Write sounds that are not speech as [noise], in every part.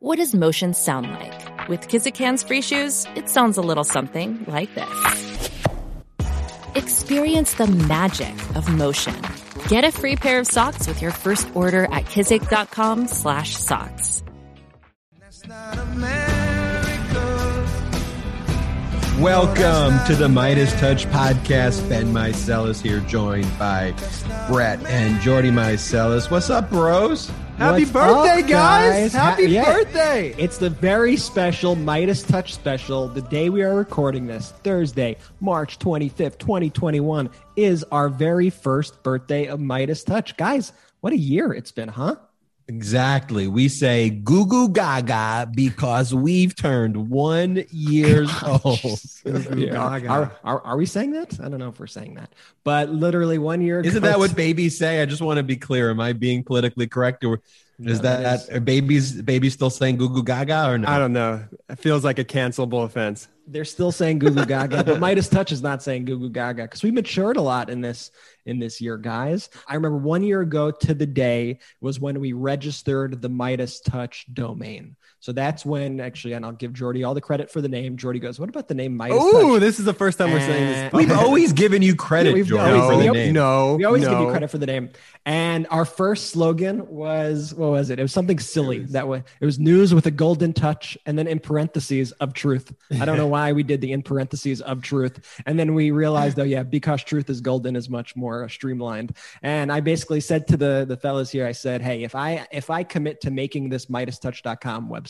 What does motion sound like? With Kizik hands-free shoes, it sounds a little something like this. Experience the magic of motion. Get a free pair of socks with your first order at kizik.com/socks. Welcome to the MeidasTouch podcast. Ben Meiselas here, joined by Brett and Jordy Meiselas. What's up, bros? Happy What's birthday, up, guys! Ha- Happy yeah. birthday! It's the very special MeidasTouch special. The day we are recording this, Thursday, March 25th, 2021, is our very first birthday of MeidasTouch. Guys, what a year it's been, huh? Exactly. We say goo goo gaga because we've turned one years [laughs] oh, old. Yeah. Are, are, are we saying that? I don't know if we're saying that. But literally one year. Isn't that what babies say? I just want to be clear. Am I being politically correct, or is No, that, that is- are babies babies still saying goo goo gaga or no? I don't know. It feels like a cancelable offense. They're still saying goo goo gaga, but MeidasTouch is not saying goo goo gaga because we matured a lot in this in this year, guys. I remember one year ago to the day was when we registered the MeidasTouch domain. So that's when actually, and I'll give Jordy all the credit for the name. Jordy goes, "What about the name Meidas Ooh, this is the first time we're saying this. We've always given you credit, Yeah, we've Jordy, always- for the name. No, We always give you credit for the name. And our first slogan was what was it? It was something silly that way. It was news with a golden touch, and then in parentheses of truth. I don't know why we did the in parentheses of truth, and then we realized, oh yeah, because truth is golden is much more uh, streamlined. And I basically said to the the fellas here, I said, hey, if I if I commit to making this MeidasTouch.com website.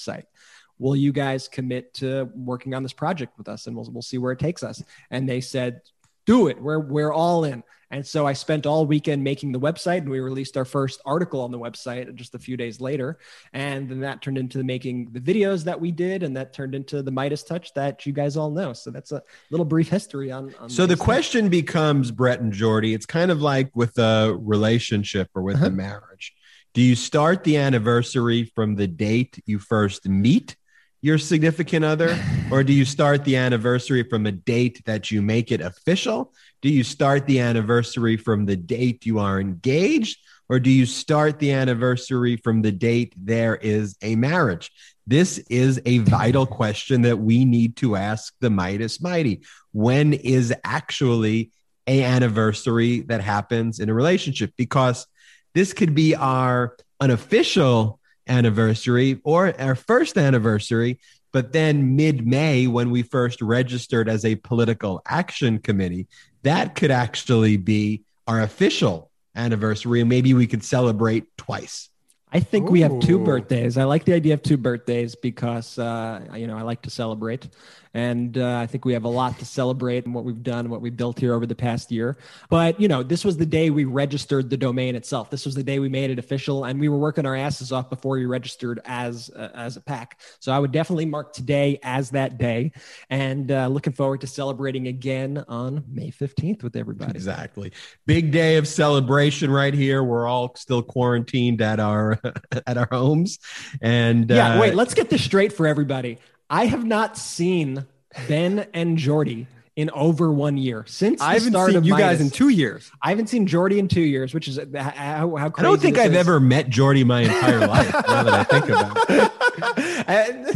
Will you guys commit to working on this project with us, and we'll we'll see where it takes us? And they said, do it. We're we're all in. And so I spent all weekend making the website, and we released our first article on the website just a few days later. And then that turned into making the videos that we did, and that turned into the MeidasTouch that you guys all know. So that's a little brief history on. on So the question becomes, Brett and Jordy, it's kind of like with a relationship or with Uh-huh. a marriage. Do you start the anniversary from the date you first meet your significant other, or do you start the anniversary from a date that you make it official? Do you start the anniversary from the date you are engaged, or do you start the anniversary from the date there is a marriage? This is a vital question that we need to ask the Meidas Mighty. When is actually a anniversary that happens in a relationship? Because this could be our unofficial anniversary or our first anniversary, but then mid May, when we first registered as a political action committee, that could actually be our official anniversary. And maybe we could celebrate twice. I think we have two birthdays. I like the idea of two birthdays because uh, you know I like to celebrate, and uh, I think we have a lot to celebrate in what we've done, and what we built here over the past year. But you know, this was the day we registered the domain itself. This was the day we made it official, and we were working our asses off before we registered as uh, as a pack. So I would definitely mark today as that day, and uh, looking forward to celebrating again on May fifteenth with everybody. Exactly. Big day of celebration right here. We're all still quarantined at our [laughs] at our homes. And Yeah, uh, wait, let's get this straight for everybody. I have not seen Ben and Jordy in over one year since the I haven't start seen of you guys in two years. I haven't seen Jordy in two years, which is how, how crazy I don't think I've is. ever met Jordy my entire [laughs] life. Now that I think about it. [laughs] And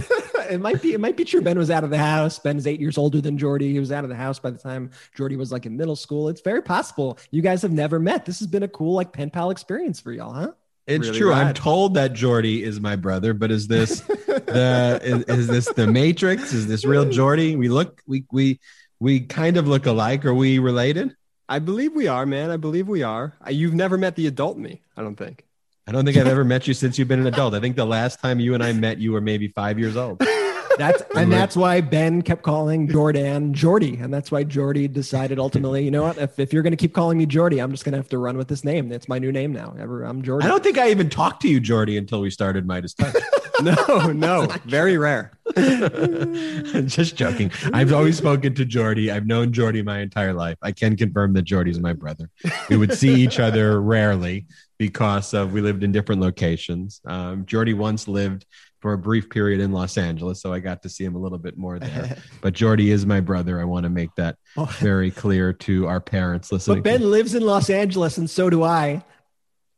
it might be it might be true. Ben was out of the house. Ben's eight years older than Jordy. He was out of the house by the time Jordy was like in middle school. It's very possible you guys have never met. This has been a cool like pen pal experience for y'all, huh? It's Really true. I'm told that Jordy is my brother, but is this the [laughs] is, is this the Matrix? Is this real Jordy? We look we we we kind of look alike. Are we related? I believe we are, man. I believe we are. I- You've never met the adult me. I don't think. I don't think I've ever met you since you've been an adult. I think the last time you and I met, you were maybe five years old. [laughs] That's [laughs] and that's why Ben kept calling Jordan Jordy, and that's why Jordy decided ultimately, you know what? If, if you're going to keep calling me Jordy, I'm just going to have to run with this name. That's my new name now. Ever, I'm Jordy. I don't think I even talked to you, Jordy, until we started MeidasTouch. [laughs] No, [laughs] no, very rare. Just joking. I've always spoken to Jordy. I've known Jordy my entire life. I can confirm that Jordy's my brother. We would see each other rarely because of we lived in different locations. Um, Jordy once lived for a brief period in Los Angeles, so I got to see him a little bit more there. [laughs] But Jordy is my brother. I want to make that oh. [laughs] very clear to our parents listening. But Ben lives in Los Angeles, and so do I,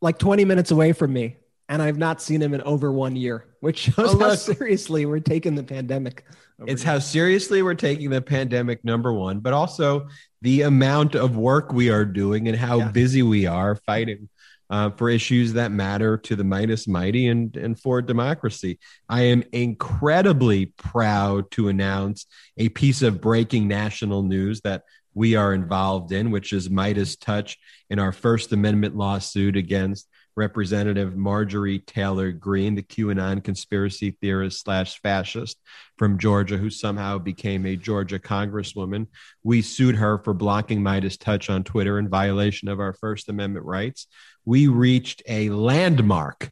like 20 minutes away from me. and I've not seen him in over one year, which [laughs] shows Oh, how seriously we're taking the pandemic. It's here. how seriously we're taking the pandemic, number one, but also the amount of work we are doing and how Yeah. busy we are fighting uh, for issues that matter to the Meidas Mighty and, and for democracy. I am incredibly proud to announce a piece of breaking national news that we are involved in, which is MeidasTouch in our First Amendment lawsuit against Representative Marjorie Taylor Greene, the QAnon conspiracy theorist slash fascist from Georgia, who somehow became a Georgia congresswoman. We sued her for blocking MeidasTouch on Twitter in violation of our First Amendment rights. We reached a landmark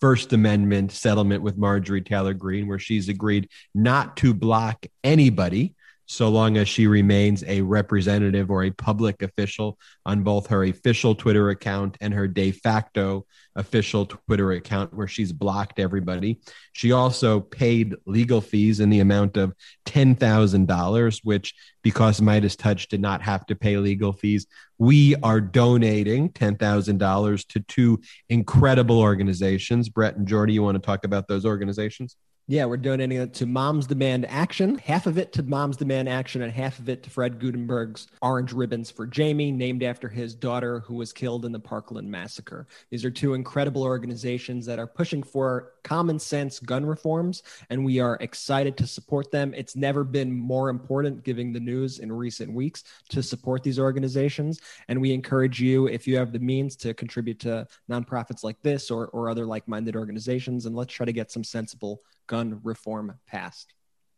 First Amendment settlement with Marjorie Taylor Greene, where she's agreed not to block anybody so long as she remains a representative or a public official on both her official Twitter account and her de facto official Twitter account, where she's blocked everybody. She also paid legal fees in the amount of $10,000, which, because MeidasTouch did not have to pay legal fees, we are donating $10,000 to two incredible organizations. Brett and Jordy, you want to talk about those organizations? Yeah, we're donating it to Moms Demand Action, half of it to Moms Demand Action, and half of it to Fred Guttenberg's Orange Ribbons for Jamie, named after his daughter who was killed in the Parkland massacre. These are two incredible organizations that are pushing for common sense gun reforms, and we are excited to support them. It's never been more important, giving the news in recent weeks, to support these organizations. And we encourage you, if you have the means, to contribute to nonprofits like this or, or other like minded organizations, and let's try to get some sensible gun reform passed.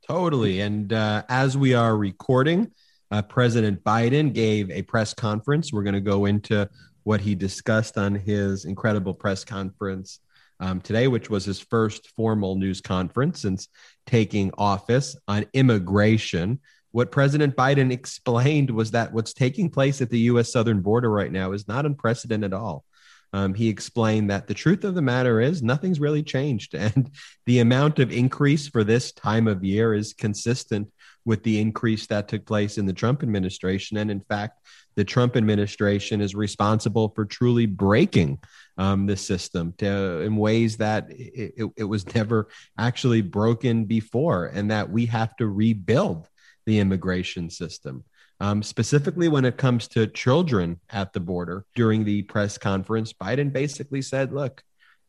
Totally. And uh, as we are recording, uh, President Biden gave a press conference. We're going to go into what he discussed on his incredible press conference um, today, which was his first formal news conference since taking office on immigration. What President Biden explained was that what's taking place at the U.S. southern border right now is not unprecedented at all. Um, he explained that the truth of the matter is nothing's really changed. [laughs] And the amount of increase for this time of year is consistent with the increase that took place in the Trump administration. And in fact, the Trump administration is responsible for truly breaking um, the system to, in ways that it, it, it was never actually broken before, and that we have to rebuild the immigration system. Um, specifically, when it comes to children at the border, during the press conference, Biden basically said, look,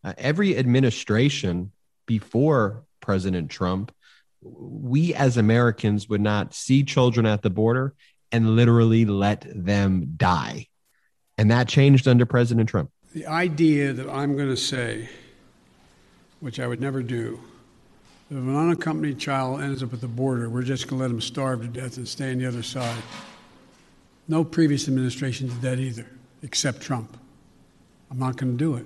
uh, every administration before President Trump, we as Americans would not see children at the border and literally let them die. And that changed under President Trump. The idea that I'm going to say, which I would never do, that if an unaccompanied child ends up at the border, we're just going to let him starve to death and stay on the other side. No previous administration did that either, except Trump. I'm not going to do it.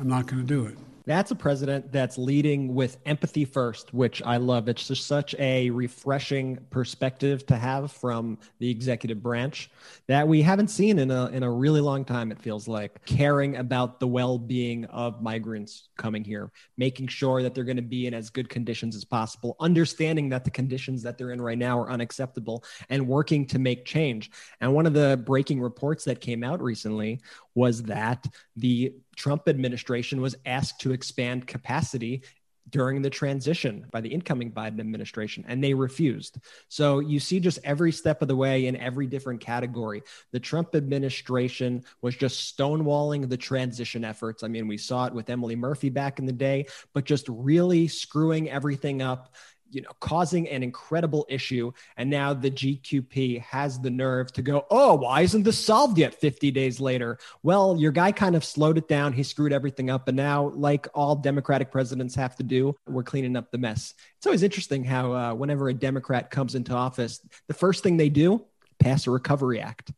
I'm not going to do it. That's a president that's leading with empathy first, which I love. It's just such a refreshing perspective to have from the executive branch that we haven't seen in a in a really long time. It feels like caring about the well-being of migrants coming here, making sure that they're going to be in as good conditions as possible, understanding that the conditions that they're in right now are unacceptable, and working to make change. And one of the breaking reports that came out recently was that the Trump administration was asked to expand capacity during the transition by the incoming Biden administration, and they refused. So you see, just every step of the way in every different category, the Trump administration was just stonewalling the transition efforts. I mean, we saw it with Emily Murphy back in the day, but just really screwing everything up you know, causing an incredible issue. And now the GQP has the nerve to go, oh, why isn't this solved yet 50 days later? Well, your guy kind of slowed it down. He screwed everything up. And now, like all Democratic presidents have to do, we're cleaning up the mess. It's always interesting how, uh, whenever a Democrat comes into office, the first thing they do, pass a recovery act.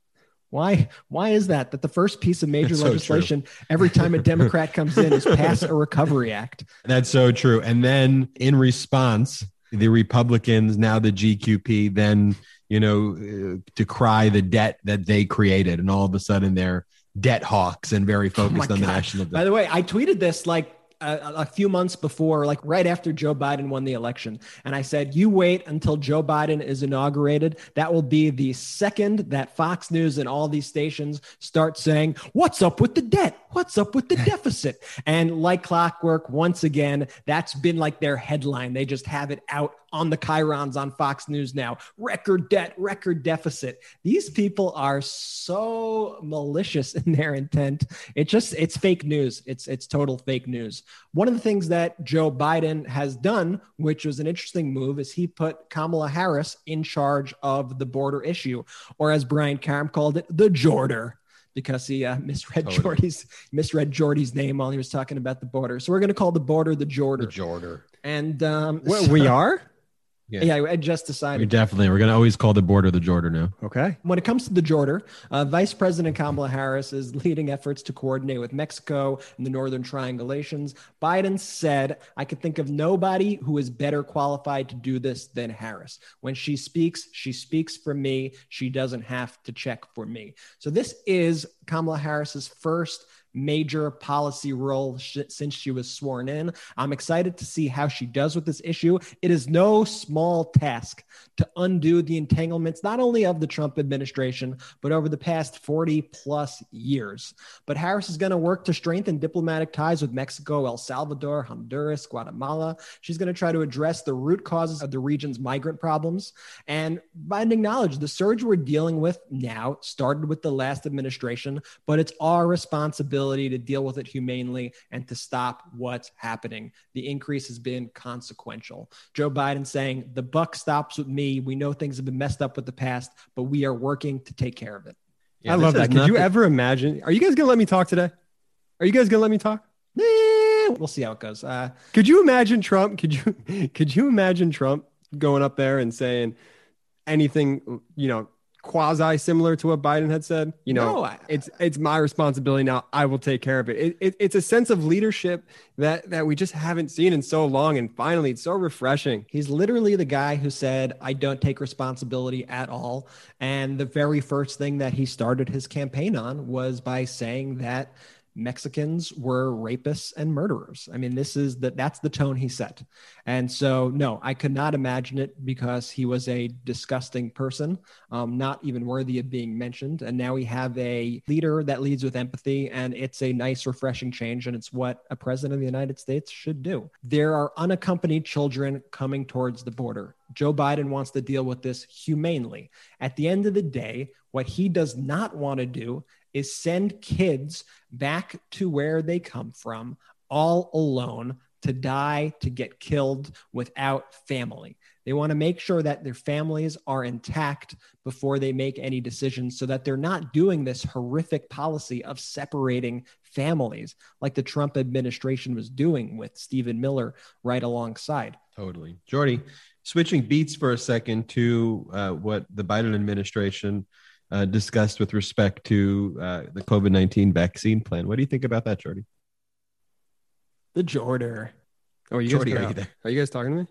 Why? Why is that? That the first piece of major That's so legislation every time a Democrat comes in is pass a recovery act. That's so true. And then in response, the Republicans, now the GQP, then, you know, uh, decry the debt that they created. And all of a sudden they're debt hawks and very focused Oh on the national. Debt. By the way, I tweeted this like a, a few months before, like right after Joe Biden won the election. And I said, you wait until Joe Biden is inaugurated. That will be the second that Fox News and all these stations start saying, What's up with the debt? What's up with the [laughs] deficit? And like clockwork, once again, that's been like their headline. They just have it out on the chyrons on Fox News now. Record debt, record deficit. These people are so malicious in their intent. It just it's fake news. It's it's total fake news. One of the things that Joe Biden has done, which was an interesting move, is he put Kamala Harris in charge of the border issue, or as Brian Karem called it, the Jorder because he uh, [laughs] misread Totally. Jordy's misread Jordy's name while he was talking about the border. So we're going to call the border the Jorder. The Jorder. and um, What, we are? Yeah. yeah, I just We decided. definitely we're gonna always call the border the Jorder now. Okay. When it comes to the Jorder, uh, Vice President Kamala Harris is leading efforts to coordinate with Mexico and the Northern Triangle nations. Biden said, I could think of nobody who is better qualified to do this than Harris. When she speaks, she speaks for me. She doesn't have to check for me. So this is Kamala Harris's first major policy role sh- since she was sworn in. I'm excited to see how she does with this issue. It is no small task to undo the entanglements, not only of the Trump administration, but over the past 40 plus years. But Harris is going to work to strengthen diplomatic ties with Mexico, El Salvador, Honduras, Guatemala. She's going to try to address the root causes of the region's migrant problems. And Biden acknowledged the surge we're dealing with now started with the last administration, but it's our responsibility to deal with it humanely and to stop what's happening. The increase has been consequential. Joe Biden saying, the buck stops with me. We know things have been messed up with the past, but we are working to take care of it. Yeah, I love that. Could you ever imagine? Are you guys going to let me talk today? Are you guys going to let me talk? We'll see how it goes. Uh, Could you imagine Trump? Could you [laughs] could you imagine Trump going up there and saying anything, you know, quasi similar to what Biden had said? You know, No, I- it's it's my responsibility now. I will take care of it. It, it. It's a sense of leadership that that we just haven't seen in so long, and finally, it's so refreshing. He's literally the guy who said, I don't take responsibility at all. And the very first thing that he started his campaign on was by saying that Mexicans were rapists and murderers. I mean, this is that that's the tone he set. And so, no, I could not imagine it because he was a disgusting person, um, not even worthy of being mentioned. And now we have a leader that leads with empathy, and it's a nice, refreshing change. And it's what a president of the United States should do. There are unaccompanied children coming towards the border. Joe Biden wants to deal with this humanely. At the end of the day, what he does not want to do is send kids back to where they come from all alone to die, to get killed without family. They want to make sure that their families are intact before they make any decisions so that they're not doing this horrific policy of separating families like the Trump administration was doing with Stephen Miller right alongside. Totally. Jordy, switching beats for a second to uh, what the Biden administration uh, discussed with respect to uh, the COVID 19 vaccine plan. What do you think about that, Jordy? The Jorder. Oh, you Jordy, guys are you there? Are you guys talking to me?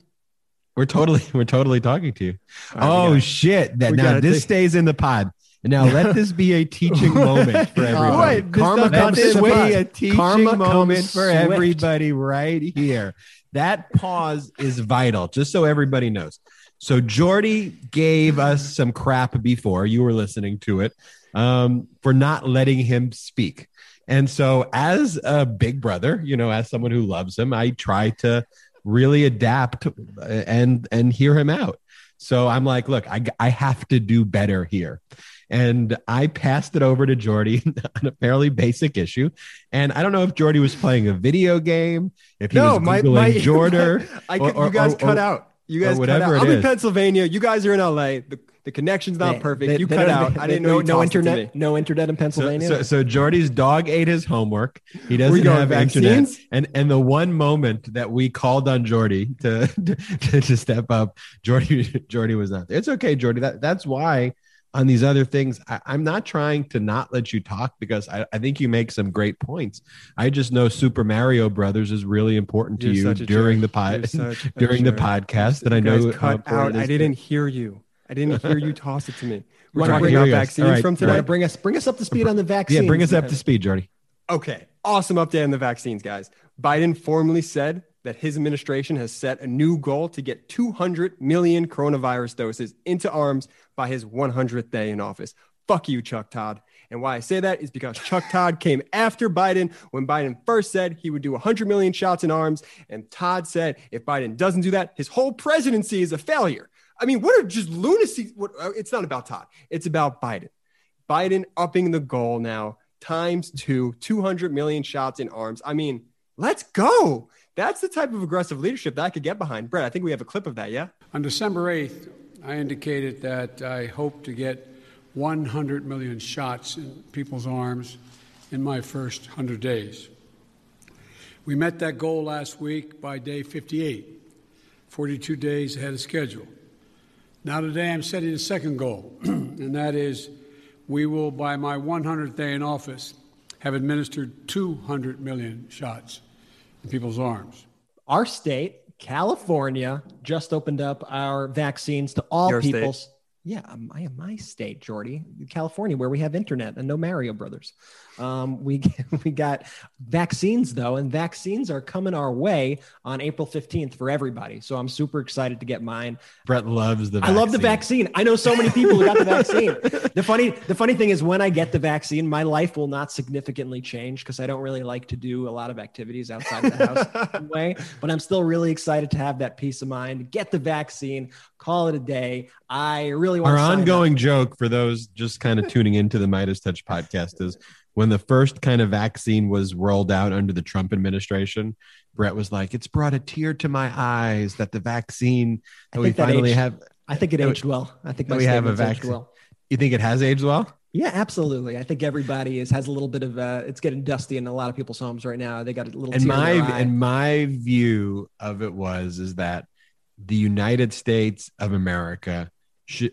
We're totally, [laughs] we're totally talking to you. All right, we oh gotta- shit! That now this take- stays in the pod. Now let this be a teaching [laughs] moment for everybody. What? This Karma stuff comes this in be a teaching Karma moment for everybody right here. That pause is vital, just so everybody knows. So Jordy gave us some crap before you were listening to it um, for not letting him speak. And so, as a big brother, you know, as someone who loves him, I try to really adapt and and hear him out. So I'm like, look, I, I have to do better here. And I passed it over to Jordy [laughs] on a fairly basic issue. And I don't know if Jordy was playing a video game, if he No, was my, Googling my [laughs] Jorder. I or- you guys or- cut or- out. You guys cut whatever out. I'm in. Pennsylvania. You guys are in LA. The, the connection's not They- perfect. they- you they cut out. [laughs] I didn't know no to internet. No internet in Pennsylvania. so, so Jordy's dog ate his homework. He doesn't have internet. And and the one moment that we called on Jordy to, [laughs] to to step up, Jordy Jordy was not there. It's okay, Jordy. That that's why on these other things, I, I'm not trying to not let you talk because I, I think you make some great points. I just know Super Mario Brothers is really important to You're you during jerk. the pod [laughs] during the podcast. That I know cut out. I didn't hear you. I didn't hear you toss it to me. [laughs] We're talking about Here he goes. vaccines right, from today. right. bring us bring us up to speed [laughs] on the vaccine. Yeah, bring us up to speed, Jordy. Okay, awesome update on the vaccines, guys. Biden formally said that his administration has set a new goal to get 200 million coronavirus doses into arms by his 100th day in office. Fuck you, Chuck Todd. And why I say that is because Chuck Todd came after Biden when Biden first said he would do 100 million shots in arms. And Todd said if Biden doesn't do that, his whole presidency is a failure. I mean, what are just lunacy? What, it's not about Todd, it's about Biden. Biden upping the goal now times two, 200 million shots in arms. I mean, let's go. That's the type of aggressive leadership that I could get behind. Brett, I think we have a clip of that, yeah? On December 8th, I indicated that I hope to get 100 million shots in people's arms in my first 100 days. We met that goal last week by day 58, 42 days ahead of schedule. Now, today, I'm setting a second goal, [clears throat] and that is we will, by my 100th day in office, have administered 200 million shots in people's arms. Our state, California, just opened up our vaccines to all Your people. state. Yeah, my my state, Jordy, California, where we have internet and no Mario Brothers. Um, we [laughs] we got vaccines though, and vaccines are coming our way on April fifteenth for everybody. So I'm super excited to get mine. Brett loves the. I love the vaccine. I know so many people who got the vaccine. [laughs] The funny, the funny thing is, when I get the vaccine, my life will not significantly change because I don't really like to do a lot of activities outside of the house [laughs] anyway. But I'm still really excited to have that peace of mind. Get the vaccine. Call it a day. I really want Our to sign up. ongoing joke for those just kind of tuning into the MeidasTouch podcast is when the first kind of vaccine was rolled out under the Trump administration, Brett was like, "It's brought a tear to my eyes that the vaccine that we finally aged- have." I think it we- aged well. I think we have a aged vaccine. well. You think it has aged well? Yeah, absolutely. I think everybody is has a little bit of uh, it's getting dusty in a lot of people's homes right now. They got a little. and tear in my and my view of it was is that the United States of America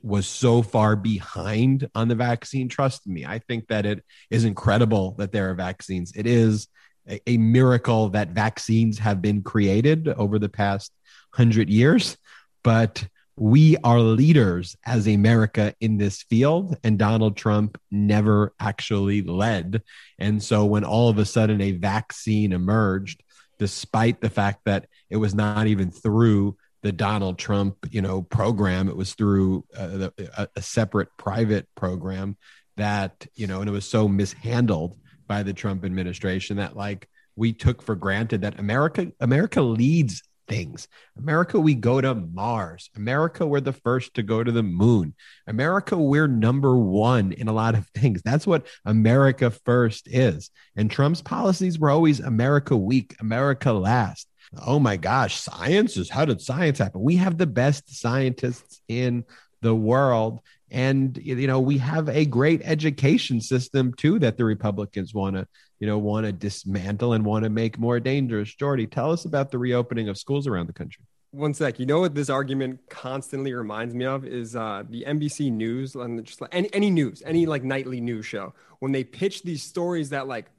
was so far behind on the vaccine. Trust me, I think that it is incredible that there are vaccines. It is a, a miracle that vaccines have been created over the past hundred years, but we are leaders as America in this field, and Donald Trump never actually led. And so, when all of a sudden a vaccine emerged, despite the fact that it was not even through the Donald Trump, you know, program, it was through a, a separate private program that you know, and it was so mishandled by the Trump administration that like we took for granted that America America leads things. America, we go to Mars. America, we're the first to go to the moon. America, we're number one in a lot of [laughs] things. That's what America first is. And Trump's policies were always America weak, America last. Oh my gosh, science is how did science happen? We have the best scientists in the world. And you know, we have a great education system too that the Republicans want to, you know, want to dismantle and want to make more dangerous. Jordy, tell us about the reopening of schools around the country. One sec. You know what this argument constantly reminds me of is uh, the NBC News and just like any any news, any like nightly news show when they pitch these stories that like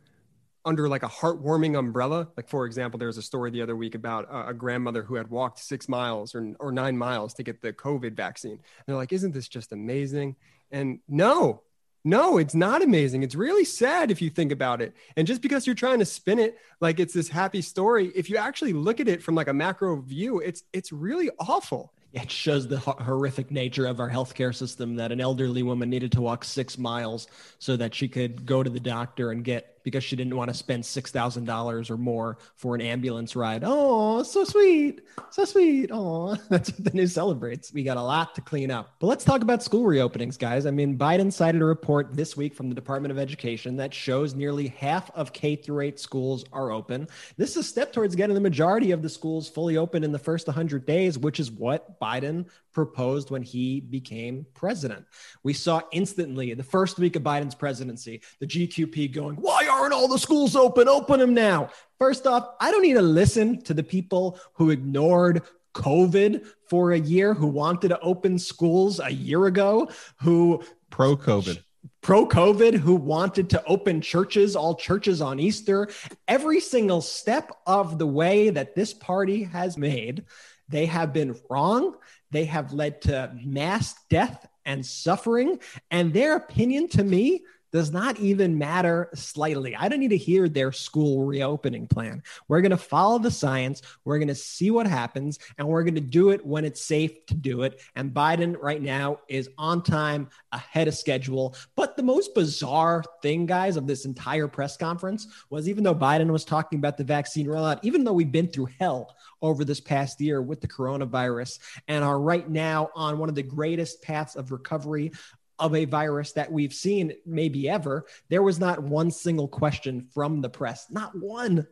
under like a heartwarming umbrella. Like for example, there was a story the other week about uh, a grandmother who had walked six miles or or nine miles to get the COVID vaccine. And they're like, "Isn't this just amazing?" And no, no, it's not amazing. It's really sad if you think about it. And just because you're trying to spin it like it's this happy story, if you actually look at it from like a macro view, it's it's really awful. It shows the horrific nature of our healthcare system that an elderly woman needed to walk six miles so that she could go to the doctor and get because she didn't want to spend six thousand dollars or more for an ambulance ride. Oh, so sweet, so sweet. Oh, [laughs] that's what the news celebrates. We got a lot to clean up. But let's talk about school reopenings, guys. I mean, Biden cited a report this week from the Department of Education that shows nearly half of K through 8 schools are open. This is a step towards getting the majority of the schools fully open in the first 100 days, which is what Biden proposed when he became president. We saw instantly the first week of Biden's presidency, the GQP going, Why aren't all the schools open? Open them now. First off, I don't need to listen to the people who ignored COVID for a year, who wanted to open schools a year ago, who Pro COVID. pro COVID who wanted to open churches, all churches on Easter. Every single step of the way that this party has made, they have been wrong. They have led to mass death and suffering. And their opinion to me does not even matter slightly. I don't need to hear their school reopening plan. We're going to follow the science. We're going to see what happens, and we're going to do it when it's safe to do it. And Biden right now is on time, ahead of schedule. But the most bizarre thing, guys, of this entire press conference was even though Biden was talking about the vaccine rollout, even though we've been through hell over this past year with the coronavirus and are right now on one of the greatest paths of recovery of a virus that we've seen maybe ever, there was not one single question from the press, not one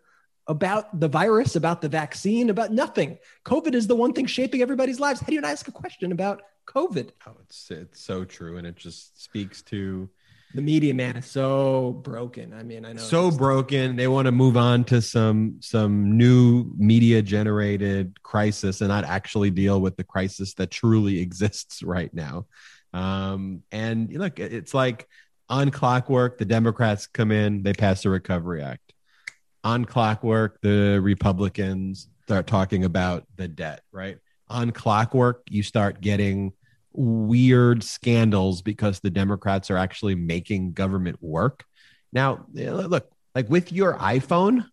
about the virus, about the vaccine, about nothing. COVID is the one thing shaping everybody's lives. How do you not ask a question about COVID? Oh, it's it's so true, and it just speaks to the media man is so broken. I mean, I know so broken. They want to move on to some some new media generated crisis and not actually deal with the crisis that truly [laughs] exists right now. Um, and look, it's like on clockwork, the Democrats come in, they pass the Recovery Act. On clockwork, the Republicans start talking about the debt, right? On clockwork, you start getting weird scandals because the Democrats are actually making government work. Now, look, like with your iPhone,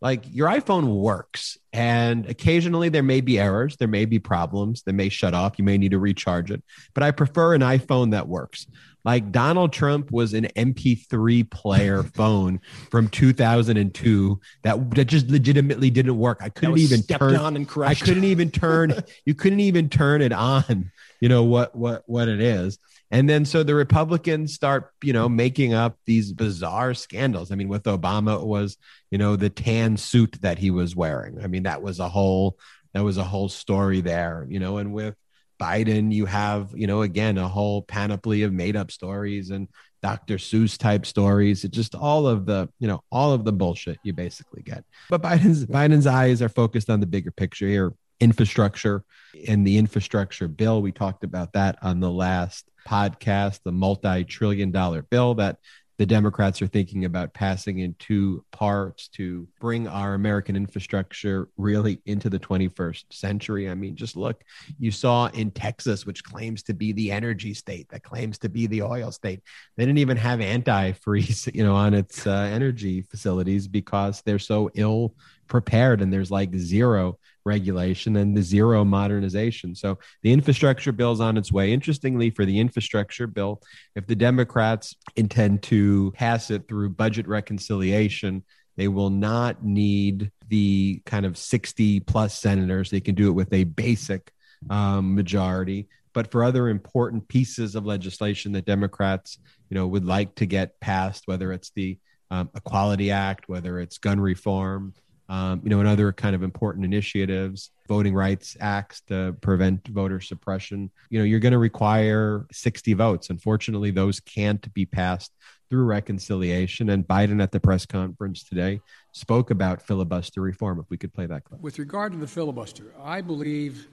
like your iPhone works and occasionally there may be errors, there may be problems, they may shut off, you may need to recharge it, but I prefer an iPhone that works. Like Donald Trump was an MP3 player [laughs] phone from 2002 that, that just legitimately didn't work. I couldn't even turn on and crushed. I couldn't even turn you couldn't even turn it on. You know what what what it is. And then so the Republicans start, you know, making up these bizarre scandals. I mean, with Obama it was, you know, the tan suit that he was wearing. I mean, that was a whole that was a whole story there, you know, and with Biden, you have, you know, again, a whole panoply of made up stories and Dr. Seuss type stories. It just all of the, you know, all of the bullshit you basically get. But Biden's Biden's eyes are focused on the bigger picture here, infrastructure and the infrastructure bill. We talked about that on the last podcast, the multi-trillion dollar bill that the Democrats are thinking about passing in two parts to bring our American infrastructure really into the 21st century. I mean, just look, you saw in Texas, which claims to be the energy state, that claims to be the oil state, they didn't even have antifreeze, [laughs] you know, on its uh, energy facilities because they're so ill prepared and there's like zero regulation and the zero modernization. So the infrastructure bill is on its way. Interestingly, for the infrastructure bill, if the Democrats intend to pass it through budget reconciliation, they will not need the kind of 60 plus senators. They can do it with a basic um, majority. But for other important pieces of legislation that Democrats, you know, would like to get passed, whether it's the um, Equality Act, whether it's gun reform, um, you know, and other kind of important initiatives, voting rights acts to prevent voter suppression. You know, you're going to require 60 votes. Unfortunately, those can't be passed through reconciliation. And Biden at the press conference today spoke about filibuster reform. If we could play that clip. With regard to the filibuster, I believe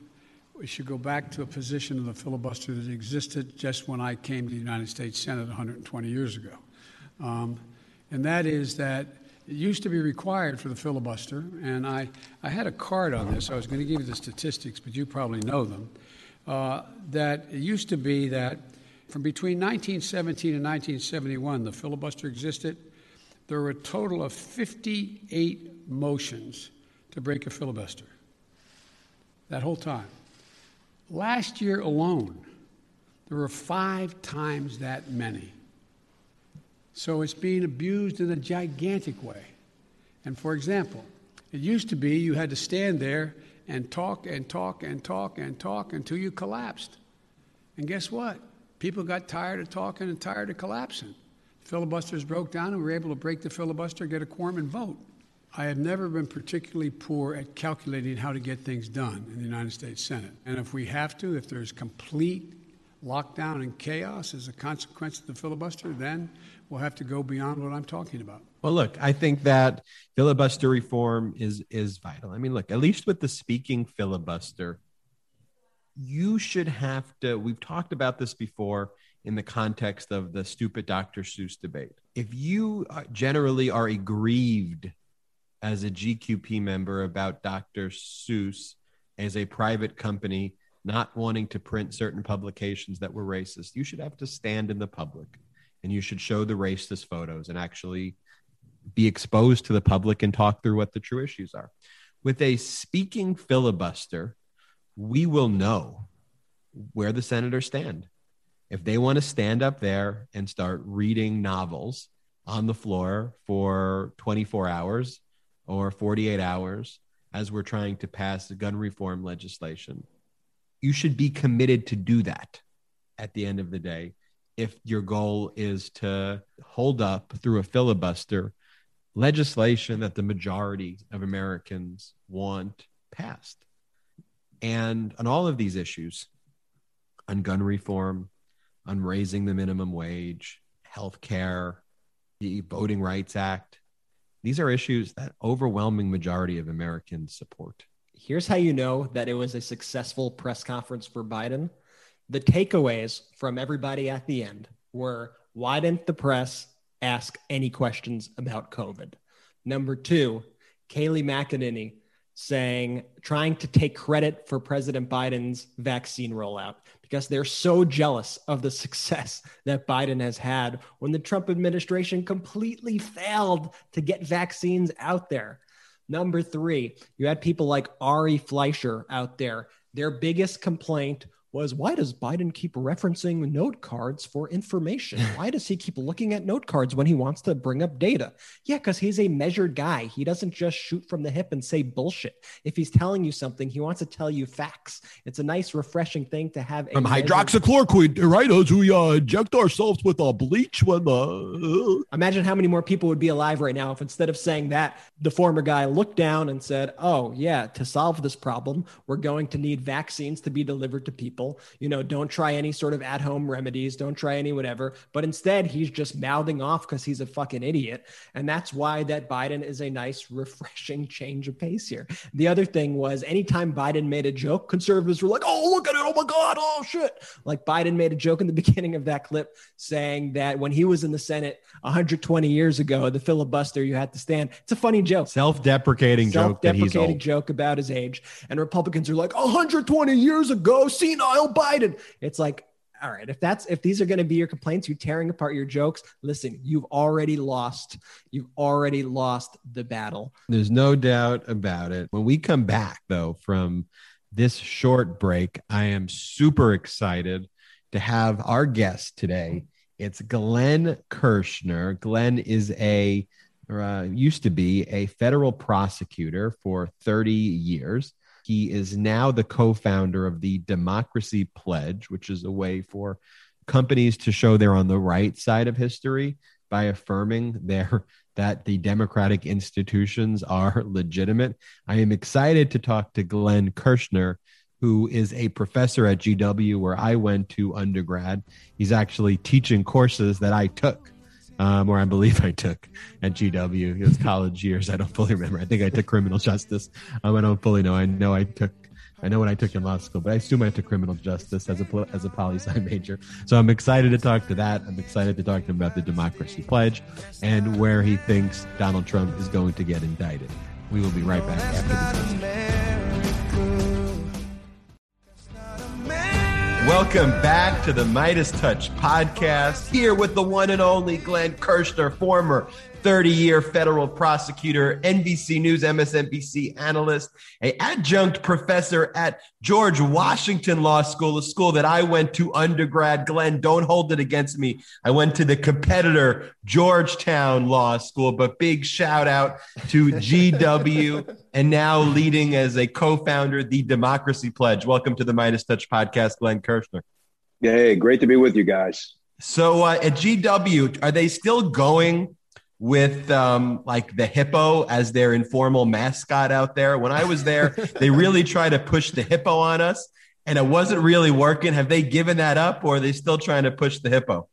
we should go back to a position of the filibuster that existed just when I came to the United States Senate 120 years ago. Um, and that is that it used to be required for the filibuster, and I, I had a card on this. I was going to give you the statistics, but you probably know them. Uh, that it used to be that from between 1917 and 1971, the filibuster existed. There were a total of 58 motions to break a filibuster that whole time. Last year alone, there were five times that many. So it's being abused in a gigantic way. And for example, it used to be you had to stand there and talk and talk and talk and talk until you collapsed. And guess what? People got tired of talking and tired of collapsing. Filibusters broke down and we were able to break the filibuster, get a quorum, and vote. I have never been particularly poor at calculating how to get things done in the United States Senate. And if we have to, if there's complete lockdown and chaos as a consequence of the filibuster, then we'll have to go beyond what I'm talking about. Well, look, I think that filibuster reform is is vital. I mean, look, at least with the speaking filibuster, you should have to. We've talked about this before in the context of the stupid Dr. Seuss debate. If you uh, generally are aggrieved as a GQP member about Dr. Seuss as a private company not wanting to print certain publications that were racist, you should have to stand in the public and you should show the racist photos and actually be exposed to the public and talk through what the true issues are. With a speaking filibuster, we will know where the senators stand. If they want to stand up there and start reading novels on the floor for 24 hours or 48 hours as we're trying to pass gun reform legislation, you should be committed to do that at the end of the day if your goal is to hold up through a filibuster legislation that the majority of Americans want passed. And on all of these issues, on gun reform, on raising the minimum wage, health care, the Voting Rights Act, these are issues that overwhelming majority of Americans support. Here's how you know that it was a successful press conference for Biden. The takeaways from everybody at the end were why didn't the press ask any questions about COVID? Number two, Kayleigh McEnany saying, trying to take credit for President Biden's vaccine rollout because they're so jealous of the [laughs] success that Biden has had when the Trump administration completely failed to get vaccines out there. Number three, you had people like Ari Fleischer out there. Their biggest complaint was why does Biden keep referencing note cards for information? [laughs] Why does he keep looking at note cards when he wants to bring up data? Yeah, because he's a measured guy. He doesn't just shoot from the hip and say bullshit. If he's telling you something, he wants to tell you facts. It's a nice, refreshing thing to have. From measured- hydroxychloroquine, right? As we uh, inject ourselves with a bleach when uh, Imagine how many more people would be alive right now if instead of saying that, the former guy looked down and said, oh, yeah, to solve this problem, we're going to need vaccines to be delivered to people You know, don't try any sort of at home remedies, don't try any whatever. But instead, he's just mouthing off because he's a fucking idiot. And that's why that Biden is a nice, [laughs] refreshing change of pace here. The other thing was anytime Biden made a joke, conservatives were like, oh, look at it. Oh my God. Oh shit. Like Biden made a joke in the [laughs] beginning of that clip saying that when he was in the Senate 120 years ago, the filibuster, you had to stand. It's a funny joke. Self deprecating joke. Self deprecating joke about his age. And Republicans are like, 120 years ago, senile Kyle Biden. It's like, all right, if that's if these are going to be your complaints, you tearing apart your jokes, listen, you've already lost. You've already lost the battle. There's no doubt about it. When we come back though from this short break, I am super excited to have our guest today. It's Glenn Kirschner. Glenn is a uh, used to be a federal prosecutor for 30 years. He is now the co founder of the Democracy Pledge, which is a way for companies to show they're on the right side of history by affirming their [laughs] that the democratic institutions are [laughs] legitimate. I am excited to talk to Glenn Kirschner, who is a professor at GW where I went to undergrad. He's actually teaching courses that I took um, or I believe I took at GW. It was college years. I don't fully remember. I think I took criminal justice. Um, I don't fully know. I know I took. I know what I took in law school, but I assume I took criminal justice as a as a poli sci [laughs] major. So I'm excited to talk to that. I'm excited to talk to him about the Democracy Pledge and where he thinks Donald Trump is going to get indicted. We will be right back after this. Welcome back to the MeidasTouch podcast. Here with the one and only Glenn Kirschner, former 30 year federal prosecutor, NBC News, MSNBC analyst, a adjunct professor at George Washington Law School, a school that I went to undergrad. Glenn, don't hold it against me. I went to the competitor Georgetown Law School, but big shout out to [laughs] GW and now leading as a co founder, the Democracy Pledge. Welcome to the MeidasTouch podcast, Glenn Kirschner. Hey, great to be with you guys. So uh, at GW, are they still going with um, like the hippo as their informal mascot out there. When I was there, they really tried to push the hippo on us, and it wasn't really working. Have they given that up, or are they still trying to push the hippo?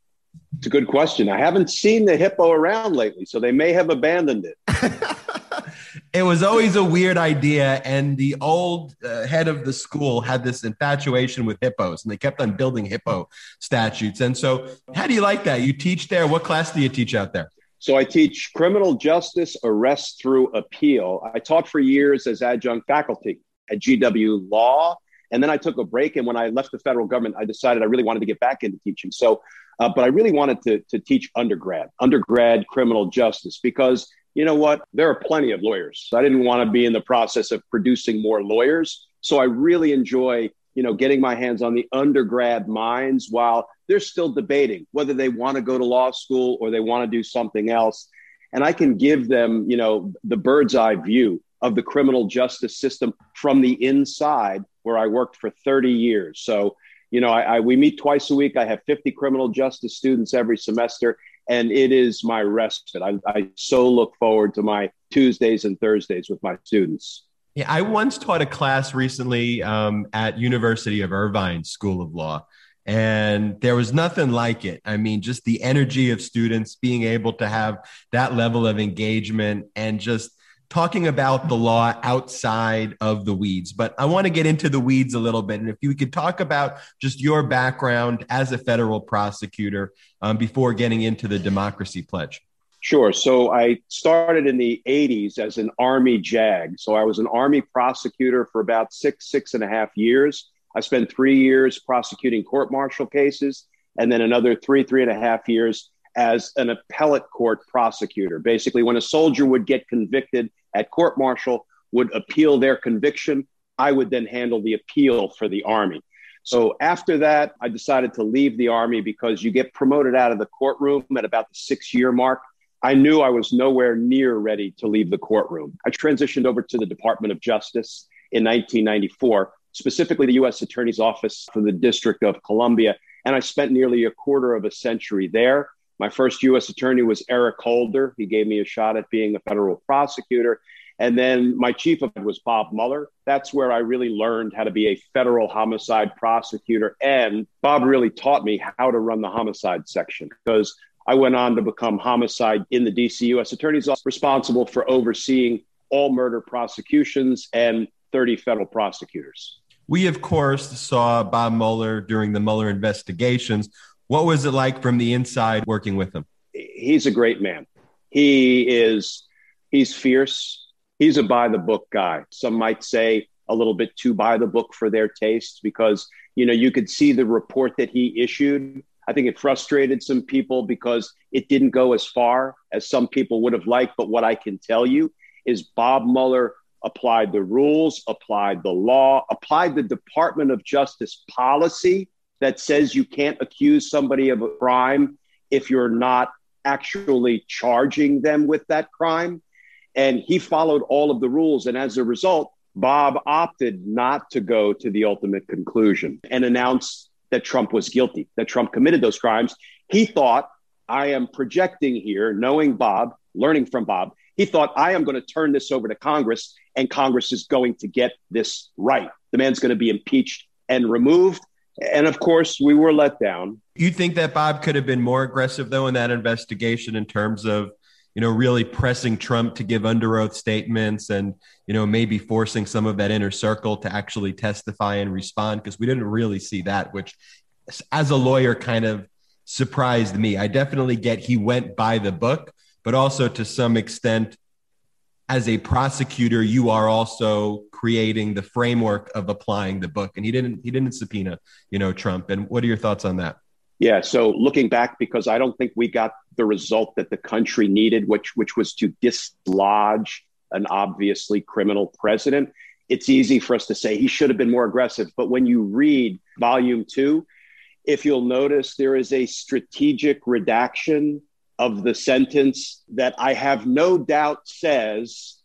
It's a good question. I haven't seen the hippo around lately, so they may have abandoned it. [laughs] it was always a weird idea, and the old uh, head of the school had this infatuation with hippos, and they kept on building hippo statues. And so, how do you like that? You teach there. What class do you teach out there? So I teach criminal justice arrest through appeal. I taught for years as adjunct faculty at GW Law And then I took a break. And when I left the federal government, I decided I really wanted to get back into teaching. So, uh, but I really wanted to, to teach undergrad, undergrad criminal justice, because you know what? There are plenty of lawyers. I didn't want to be in the process of producing more lawyers. So I really enjoy, you know, getting my hands on the undergrad minds while they're still debating whether they want to go to law school or they want to do something else. And I can give them, you know, the bird's eye view of the criminal justice system from the inside where I worked for 30 years. So, you know, I, I, we meet twice a week. I have 50 criminal justice students every semester, and it is my respite. I, I so look forward to my Tuesdays and Thursdays with my students. Yeah, I once taught a class recently um, at University of Irvine School of Law, and there was nothing like it. I mean, just the energy of students being able to have that level of engagement and just talking about the law outside of the weeds, but I want to get into the weeds a little bit. And if you could talk about just your background as a federal prosecutor um, before getting into the democracy pledge. Sure. So I started in the 80s as an Army JAG. So I was an Army prosecutor for about six, six and a half years. I spent three years prosecuting court martial cases and then another three, three and a half years as an appellate court prosecutor. Basically, when a soldier would get convicted at court martial, would appeal their conviction, I would then handle the appeal for the Army. So after that, I decided to leave the Army because you get promoted out of the courtroom at about the six year mark. I knew I was nowhere near ready to leave the courtroom. I transitioned over to the Department of Justice in 1994, specifically the U.S. Attorney's Office for the District of Columbia. And I spent nearly a quarter of a century there. My first U.S. attorney was Eric Holder. He gave me a shot at being a federal prosecutor. And then my chief of was Bob Mueller. That's where I really learned how to be a federal homicide prosecutor. And Bob really taught me how to run the homicide section because I went on to become homicide in the DC U.S. Attorney's Office, responsible for overseeing all murder prosecutions and 30 federal prosecutors. We, of course, saw Bob Mueller during the Mueller investigations. What was it like from the inside working with him? He's a great man. He is, he's fierce. He's a by the book guy. Some might say a little bit too by the book for their taste because, you know, you could see the report that he issued. I think it frustrated some people because it didn't go as far as some people would have liked. But what I can tell you is Bob Mueller applied the rules, applied the law, applied the Department of Justice policy that says you can't accuse somebody of a crime if you're not actually charging them with that crime. And he followed all of the rules. And as a result, Bob opted not to go to the ultimate conclusion and announced that Trump was guilty, that Trump committed those crimes. He thought, I am projecting here, knowing Bob, learning from Bob. He thought, I am going to turn this over to Congress, and Congress is going to get this right. The man's going to be impeached and removed. And of course, we were let down. You think that Bob could have been more aggressive, though, in that investigation in terms of, you know, really pressing Trump to give under oath statements and, you know, maybe forcing some of that inner circle to actually testify and respond? Because we didn't really see that, which, as a lawyer, kind of surprised me. I definitely get he went by the book, but also to some extent, as a prosecutor, you are also creating the framework of applying the book. And he didn't he didn't subpoena, you know, Trump. And what are your thoughts on that? Yeah. So looking back, because I don't think we got the result that the country needed, which which was to dislodge an obviously criminal president. It's easy for us to say he should have been more aggressive. But when you read volume two, if you'll notice, there is a strategic redaction of the sentence that I have no doubt says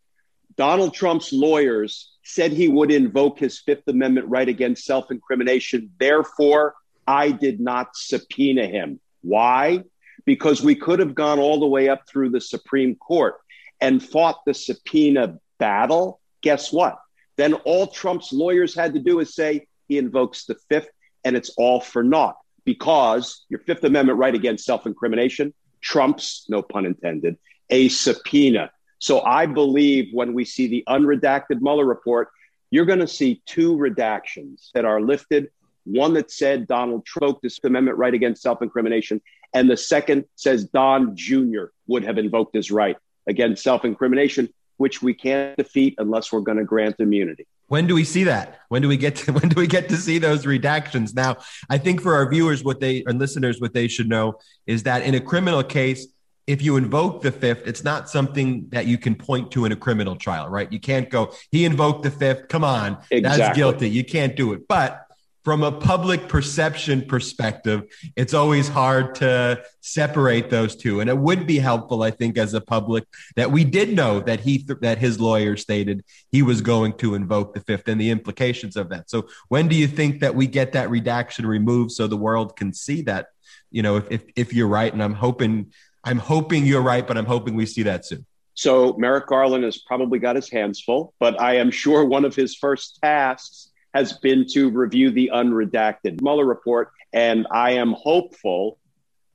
Donald Trump's lawyers said he would invoke his Fifth Amendment right against self incrimination. Therefore, I did not subpoena him. Why? Because we could have gone all the way up through the Supreme Court and fought the subpoena battle. Guess what? Then all Trump's lawyers had to do is say he invokes the Fifth, and it's all for naught because your Fifth Amendment right against self incrimination trumps, no pun intended, a subpoena. So I believe when we see the unredacted Mueller report, you're going to see two redactions that are lifted. One that said Donald Trump this amendment right against self incrimination, and the second says Don Jr. would have invoked his right against self incrimination. Which we can't defeat unless we're going to grant immunity. When do we see that? When do we get to [laughs] when do we get to see those redactions? Now, I think for our viewers, what they and listeners, what they should know is that in a criminal case, if you invoke the fifth, it's not something that you can point to in a criminal trial, right? You can't go, he invoked the fifth. Come on, Exactly. that's guilty. You can't do it. But from a public perception perspective, it's always hard to separate those two. And it would be helpful, I think, as a public that we did know that he that his lawyer stated he was going to invoke the fifth and the implications of that. So when do you think that we get that redaction removed so the world can see that? You know, if if, if you're right, and I'm hoping I'm hoping you're right, but I'm hoping we see that soon. So Merrick Garland has probably got his hands full, but I am sure one of his first tasks has been to review the unredacted Mueller report. And I am hopeful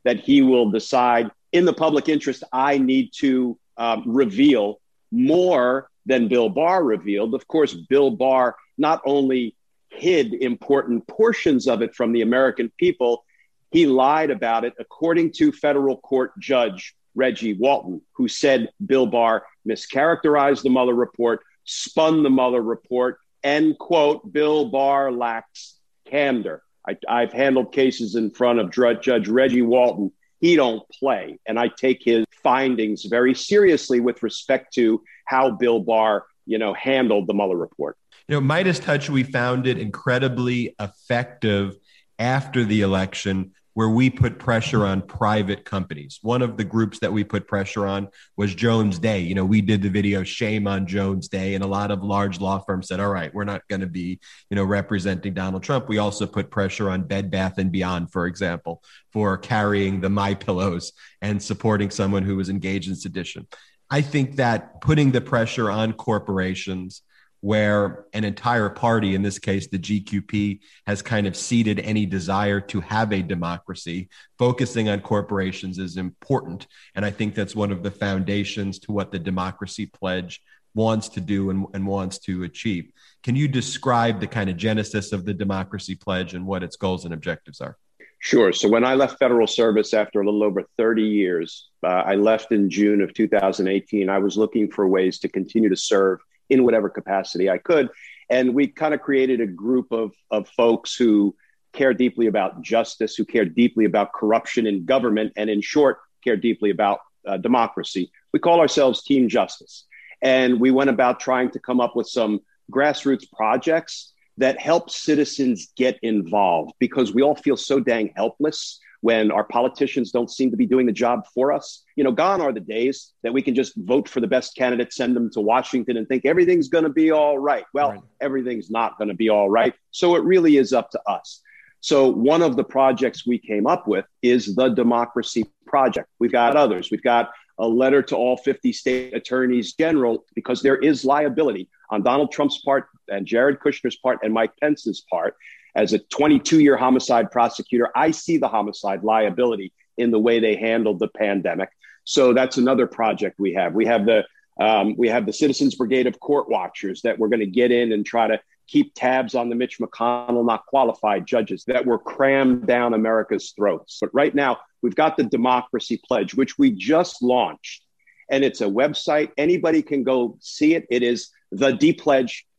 that he will decide in the public interest, I need to um, reveal more than Bill Barr revealed. Of course, Bill Barr not only hid important portions of it from the American people, he lied about it, according to federal court judge Reggie Walton, who said Bill Barr mischaracterized the Mueller report, spun the Mueller report, and quote, Bill Barr lacks candor. I, have handled cases in front of Judge Reggie Walton. He don't play, and I take his findings very seriously with respect to how Bill Barr, you know, handled the Mueller report. You know, MeidasTouch, we found it incredibly effective after the election where we put pressure on private companies. One of the groups that we put pressure on was Jones Day. You know, we did the video Shame on Jones Day, and a lot of large law firms said, All right, we're not going to be, you know, representing Donald Trump. We also put pressure on Bed Bath and Beyond, for example, for carrying the My Pillows and supporting someone who was engaged in sedition. I think that putting the pressure on corporations where an entire party, in this case, the GQP, has kind of ceded any desire to have a democracy. Focusing on corporations is important. And I think that's one of the foundations to what the Democracy Pledge wants to do and, and wants to achieve. Can you describe the kind of genesis of the Democracy Pledge and what its goals and objectives are? Sure. So when I left federal service after a little over 30 years, uh, I left in June of 2018. I was looking for ways to continue to serve in whatever capacity I could. And we kind of created a group of, of folks who care deeply about justice, who care deeply about corruption in government, and in short, care deeply about uh, democracy. We call ourselves Team Justice. And we went about trying to come up with some grassroots projects that help citizens get involved because we all feel so dang helpless when our politicians don't seem to be doing the job for us. You know, gone are the days that we can just vote for the best candidate, send them to Washington, and think everything's going to be all right. Well, right. everything's not going to be all right. So it really is up to us. So one of the projects we came up with is the Democracy Project. We've got others. We've got a letter to all 50 state attorneys general because there is liability on Donald Trump's part and Jared Kushner's part and Mike Pence's part as a 22 year homicide prosecutor, I see the homicide liability in the way they handled the pandemic. So that's another project we have. We have the um, we have the Citizens Brigade of Court Watchers that we're going to get in and try to keep tabs on the Mitch McConnell not qualified judges that were crammed down America's throats. But right now, we've got the Democracy Pledge, which we just launched. And it's a website. Anybody can go see it. It is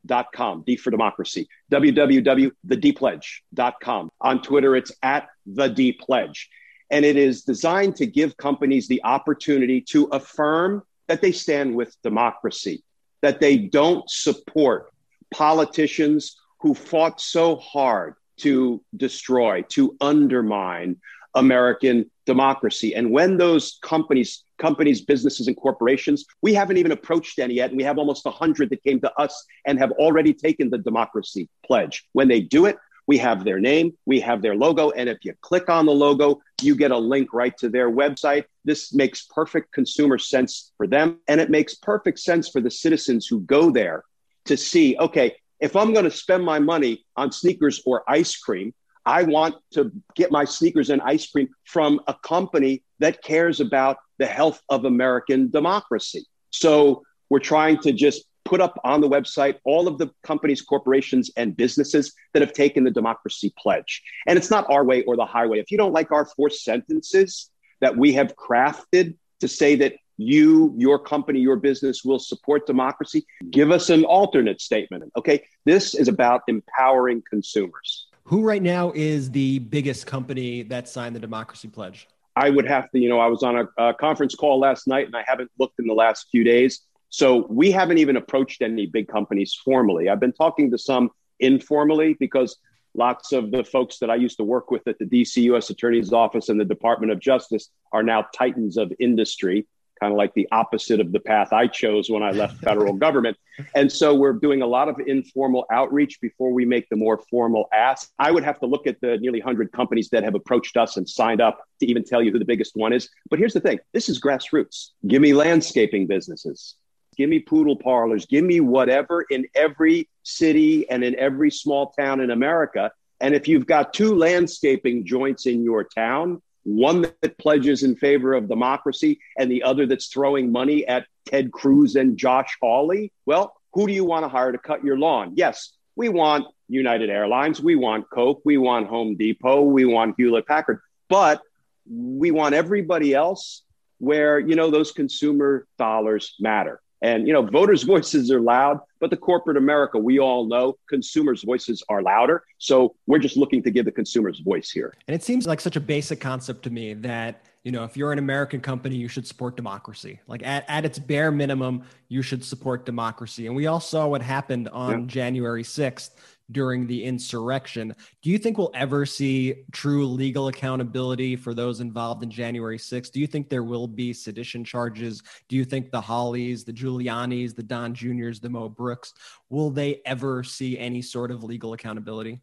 thedpledge.com, D for democracy, www.thedpledge.com. On Twitter, it's at the D Pledge. And it is designed to give companies the opportunity to affirm that they stand with democracy, that they don't support politicians who fought so hard to destroy, to undermine American democracy. And when those companies, companies, businesses, and corporations, we haven't even approached any yet, and we have almost 100 that came to us and have already taken the democracy pledge. When they do it, we have their name, we have their logo, and if you click on the logo, you get a link right to their website. This makes perfect consumer sense for them, and it makes perfect sense for the citizens who go there to see okay, if I'm going to spend my money on sneakers or ice cream, I want to get my sneakers and ice cream from a company that cares about the health of American democracy. So we're trying to just put up on the website all of the companies, corporations, and businesses that have taken the democracy pledge. And it's not our way or the highway. If you don't like our four sentences that we have crafted to say that you, your company, your business will support democracy, give us an alternate statement. Okay. This is about empowering consumers. Who right now is the biggest company that signed the Democracy Pledge? I would have to, you know, I was on a, a conference call last night and I haven't looked in the last few days. So we haven't even approached any big companies formally. I've been talking to some informally because lots of the folks that I used to work with at the DC US Attorney's Office and the Department of Justice are now titans of industry kind of like the opposite of the path I chose when I left federal [laughs] government. And so we're doing a lot of informal outreach before we make the more formal ask. I would have to look at the nearly 100 companies that have approached us and signed up to even tell you who the biggest one is. But here's the thing this is grassroots. Give me landscaping businesses. Give me poodle parlors. Give me whatever in every city and in every small town in America. And if you've got two landscaping joints in your town, one that pledges in favor of democracy and the other that's throwing money at Ted Cruz and Josh Hawley, well, who do you want to hire to cut your lawn? Yes, we want United Airlines, we want Coke, we want Home Depot, we want Hewlett Packard, but we want everybody else where, you know, those consumer dollars matter. And, you know, voters' [laughs] voices are loud, but the corporate America, we all know consumers' voices are louder. So we're just looking to give the consumers voice here. And it seems like such a basic concept to me that, you know, if you're an American company, you should support democracy. Like at, at its bare minimum, you should support democracy. And we all saw what happened on yeah. January 6th during the insurrection. Do you think we'll ever see true legal accountability for those involved in January 6th? Do you think there will be sedition charges? Do you think the Hawleys, the Giulianis, the Don Juniors, the Mo Brooks, will they ever see any sort of legal accountability?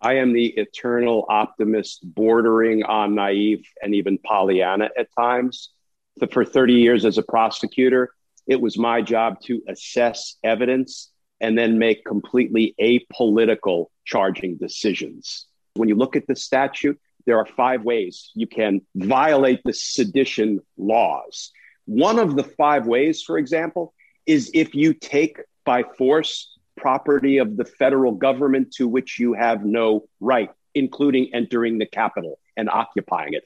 I am the eternal optimist, bordering on naive and even Pollyanna at times. For 30 years as a prosecutor, it was my job to assess evidence and then make completely apolitical charging decisions. When you look at the statute, there are five ways you can violate the sedition laws. One of the five ways, for example, is if you take by force property of the federal government to which you have no right, including entering the Capitol and occupying it.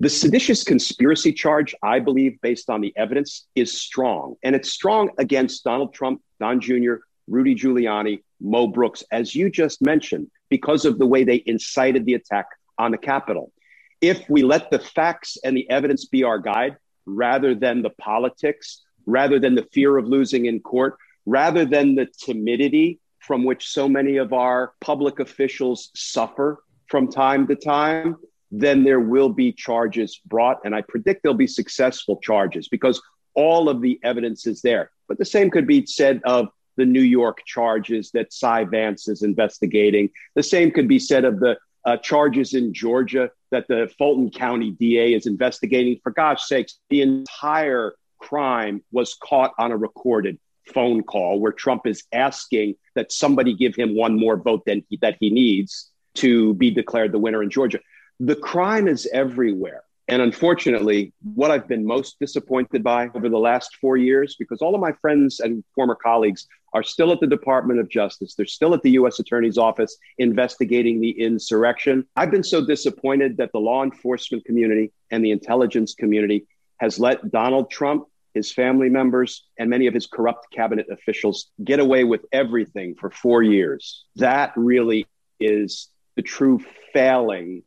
The seditious conspiracy charge, I believe, based on the evidence, is strong. And it's strong against Donald Trump, Don Jr., Rudy Giuliani, Mo Brooks, as you just mentioned, because of the way they incited the attack on the Capitol. If we let the facts and the evidence be our guide rather than the politics, rather than the fear of losing in court, rather than the timidity from which so many of our public officials suffer from time to time, then there will be charges brought. And I predict there'll be successful charges because all of the evidence is there. But the same could be said of the New York charges that Cy Vance is investigating. The same could be said of the uh, charges in Georgia that the Fulton County DA is investigating. For gosh sakes, the entire crime was caught on a recorded phone call where Trump is asking that somebody give him one more vote than he, that he needs to be declared the winner in Georgia. The crime is everywhere. And unfortunately, what I've been most disappointed by over the last four years, because all of my friends and former colleagues are still at the Department of Justice, they're still at the US Attorney's Office investigating the insurrection. I've been so disappointed that the law enforcement community and the intelligence community has let Donald Trump, his family members, and many of his corrupt cabinet officials get away with everything for four years. That really is the true failing,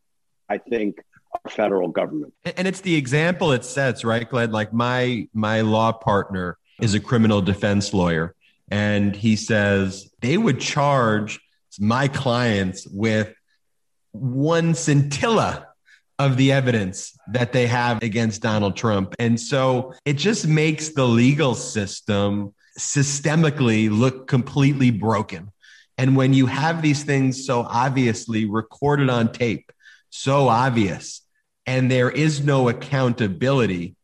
I think, federal government. And it's the example it sets, right, Glenn? Like my my law partner is a criminal defense lawyer, and he says they would charge my clients with one scintilla of the evidence that they have against Donald Trump. And so it just makes the legal system systemically look completely broken. And when you have these things so obviously recorded on tape, so obvious and there is no accountability,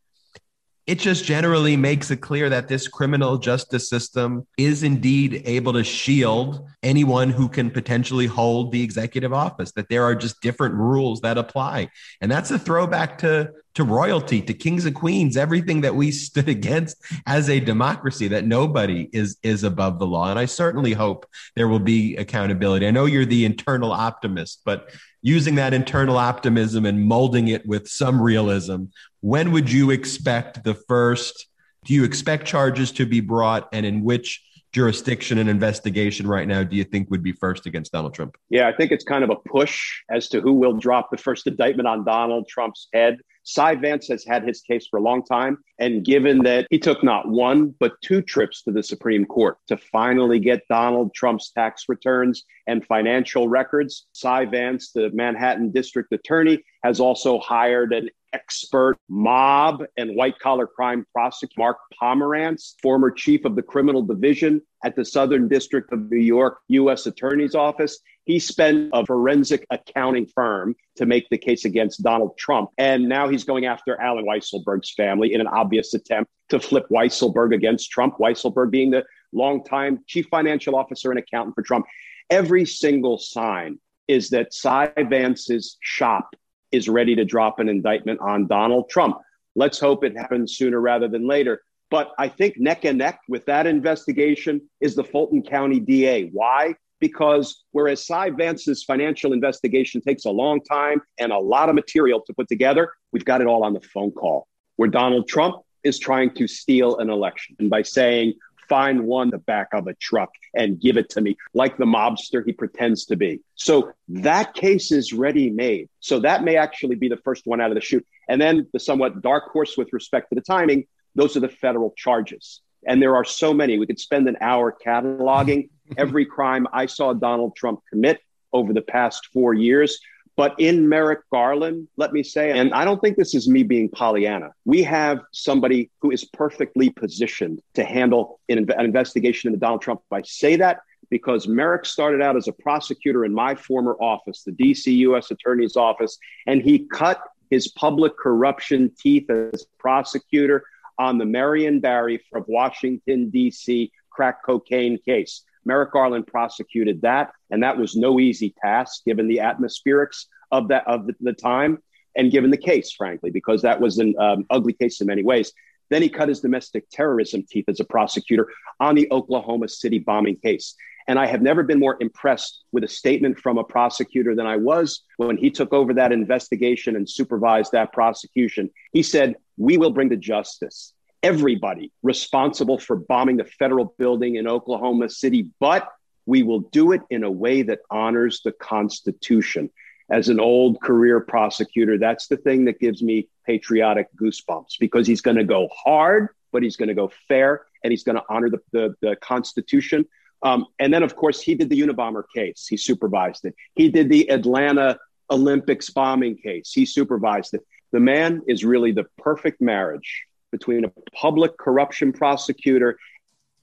it just generally makes it clear that this criminal justice system is indeed able to shield anyone who can potentially hold the executive office, that there are just different rules that apply. And that's a throwback to to royalty, to kings and queens, everything that we [laughs] stood against as a democracy, that nobody is is above the law. And I certainly hope there will be accountability. I know you're the internal optimist, but using that internal optimism and molding it with some realism, when would you expect the first? Do you expect charges to be brought, and in which jurisdiction and investigation right now do you think would be first against Donald Trump? Yeah, I think it's kind of a push as to who will drop the first indictment on Donald Trump's head. Cy Vance has had his case for a long time. And given that he took not one, but two trips to the Supreme Court to finally get Donald Trump's tax returns and financial records, Cy Vance, the Manhattan district attorney, has also hired an expert mob and white collar crime prosecutor, Mark Pomerantz, former chief of the criminal division at the Southern District of New York U.S. Attorney's Office. He spent a forensic accounting firm to make the case against Donald Trump. And now he's going after Allen Weisselberg's family in an obvious attempt to flip Weisselberg against Trump, Weisselberg being the longtime chief financial officer and accountant for Trump. Every single sign is that Cy Vance's shop is ready to drop an indictment on Donald Trump. Let's hope it happens sooner rather than later. But I think neck and neck with that investigation is the Fulton County DA. Why? Because whereas Cy Vance's financial investigation takes a long time and a lot of material to put together, we've got it all on the phone call. Where Donald Trump is trying to steal an election. And by saying, find one the back of a truck and give it to me like the mobster he pretends to be so that case is ready made so that may actually be the first one out of the chute and then the somewhat dark horse with respect to the timing those are the federal charges and there are so many we could spend an hour cataloging [laughs] every crime i saw donald trump commit over the past four years but in Merrick Garland, let me say, and I don't think this is me being Pollyanna, we have somebody who is perfectly positioned to handle an, an investigation into Donald Trump. I say that because Merrick started out as a prosecutor in my former office, the DC U.S. Attorney's Office, and he cut his public corruption teeth as a prosecutor on the Marion Barry from Washington, D.C. crack cocaine case. Merrick Garland prosecuted that, and that was no easy task given the atmospherics of that of the, the time and given the case, frankly, because that was an um, ugly case in many ways. Then he cut his domestic terrorism teeth as a prosecutor on the Oklahoma City bombing case. And I have never been more impressed with a statement from a prosecutor than I was when he took over that investigation and supervised that prosecution. He said, We will bring to justice everybody responsible for bombing the federal building in Oklahoma City, but we will do it in a way that honors the Constitution. As an old career prosecutor, that's the thing that gives me patriotic goosebumps because he's going to go hard, but he's going to go fair and he's going to honor the, the, the Constitution. Um, and then, of course, he did the Unabomber case, he supervised it. He did the Atlanta Olympics bombing case, he supervised it. The man is really the perfect marriage between a public corruption prosecutor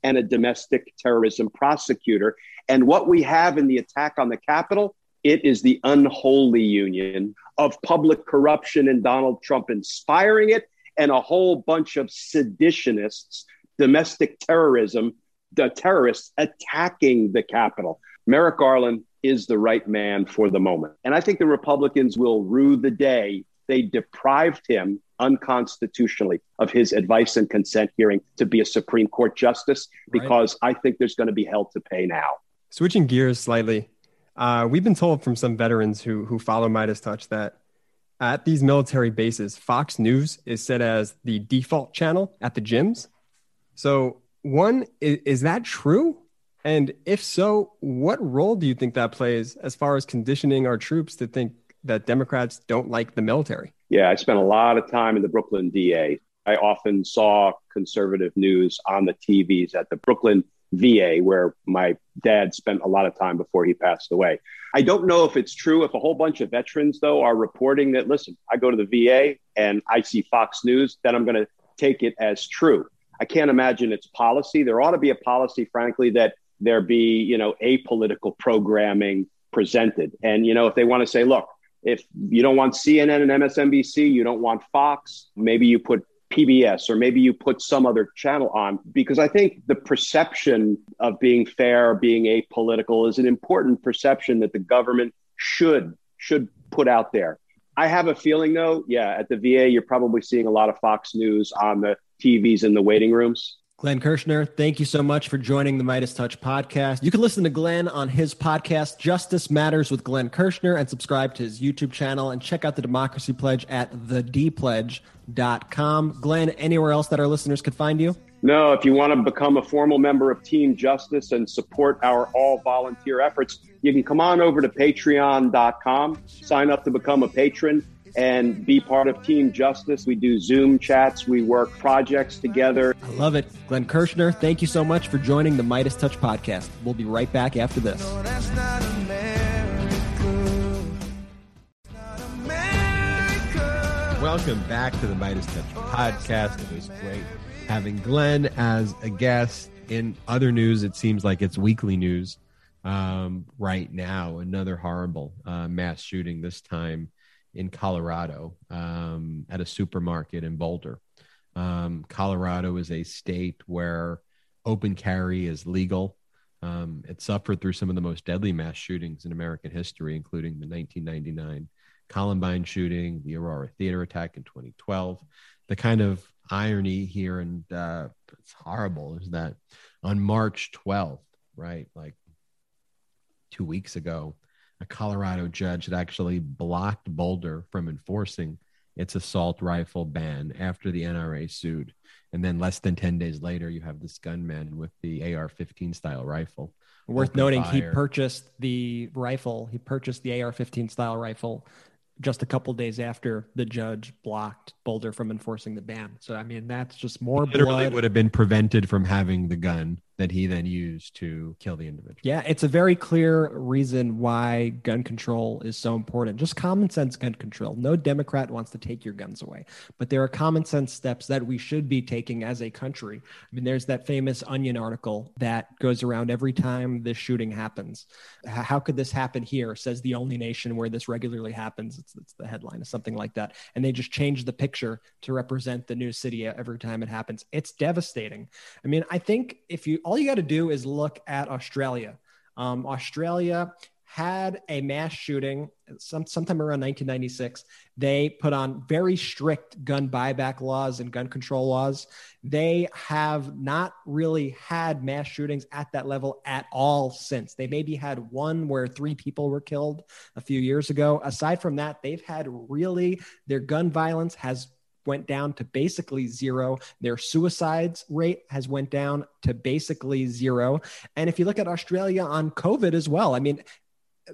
and a domestic terrorism prosecutor. And what we have in the attack on the Capitol, it is the unholy union of public corruption and Donald Trump inspiring it, and a whole bunch of seditionists, domestic terrorism, the terrorists attacking the Capitol. Merrick Garland is the right man for the moment. And I think the Republicans will rue the day they deprived him unconstitutionally of his advice and consent hearing to be a Supreme Court justice because right. I think there's going to be hell to pay now. Switching gears slightly, uh, we've been told from some veterans who who follow MeidasTouch that at these military bases, Fox News is set as the default channel at the gyms. So, one is, is that true? And if so, what role do you think that plays as far as conditioning our troops to think that Democrats don't like the military? Yeah, I spent a lot of time in the Brooklyn VA. I often saw conservative news on the TVs at the Brooklyn VA, where my dad spent a lot of time before he passed away. I don't know if it's true. If a whole bunch of veterans, though, are reporting that, listen, I go to the VA and I see Fox News, then I'm going to take it as true. I can't imagine it's policy. There ought to be a policy, frankly, that there be, you know, apolitical programming presented. And, you know, if they want to say, look, if you don't want CNN and MSNBC, you don't want Fox, maybe you put PBS or maybe you put some other channel on because I think the perception of being fair, being apolitical is an important perception that the government should should put out there. I have a feeling though, yeah, at the VA, you're probably seeing a lot of Fox News on the TVs in the waiting rooms. Glenn Kirschner, thank you so much for joining the MeidasTouch podcast. You can listen to Glenn on his podcast, Justice Matters with Glenn Kirschner, and subscribe to his YouTube channel and check out the Democracy Pledge at thedpledge.com. Glenn, anywhere else that our listeners could find you? No, if you want to become a formal member of Team Justice and support our all volunteer efforts, you can come on over to patreon.com, sign up to become a patron and be part of Team Justice. We do Zoom chats, we work projects together. I love it. Glenn Kirschner, thank you so much for joining the MeidasTouch podcast. We'll be right back after this. Welcome back to the MeidasTouch podcast. It was great having Glenn as a guest. In other news, it seems like it's weekly news um, right now. Another horrible uh, mass shooting, this time in Colorado um, at a supermarket in Boulder. Um, Colorado is a state where open carry is legal. Um, it suffered through some of the most deadly mass shootings in American history, including the 1999 Columbine shooting, the Aurora Theater attack in 2012. The kind of irony here, and uh, it's horrible, is that on March 12th, right, like two weeks ago, a Colorado judge had actually blocked Boulder from enforcing its assault rifle ban after the NRA sued. And then less than 10 days later, you have this gunman with the AR 15 style rifle. Worth noting, fire. he purchased the rifle, he purchased the AR 15 style rifle just a couple days after the judge blocked Boulder from enforcing the ban. So I mean, that's just more he literally blood. would have been prevented from having the gun that he then used to kill the individual. Yeah, it's a very clear reason why gun control is so important. Just common sense gun control. No Democrat wants to take your guns away, but there are common sense steps that we should be taking as a country. I mean, there's that famous Onion article that goes around every time this shooting happens. How could this happen here? Says the only nation where this regularly happens. It's, it's the headline, or something like that. And they just change the picture to represent the new city every time it happens. It's devastating. I mean, I think if you all you got to do is look at Australia. Um, Australia had a mass shooting some, sometime around 1996. They put on very strict gun buyback laws and gun control laws. They have not really had mass shootings at that level at all since. They maybe had one where three people were killed a few years ago. Aside from that, they've had really their gun violence has went down to basically zero. Their suicides rate has went down to basically zero. And if you look at Australia on COVID as well, I mean,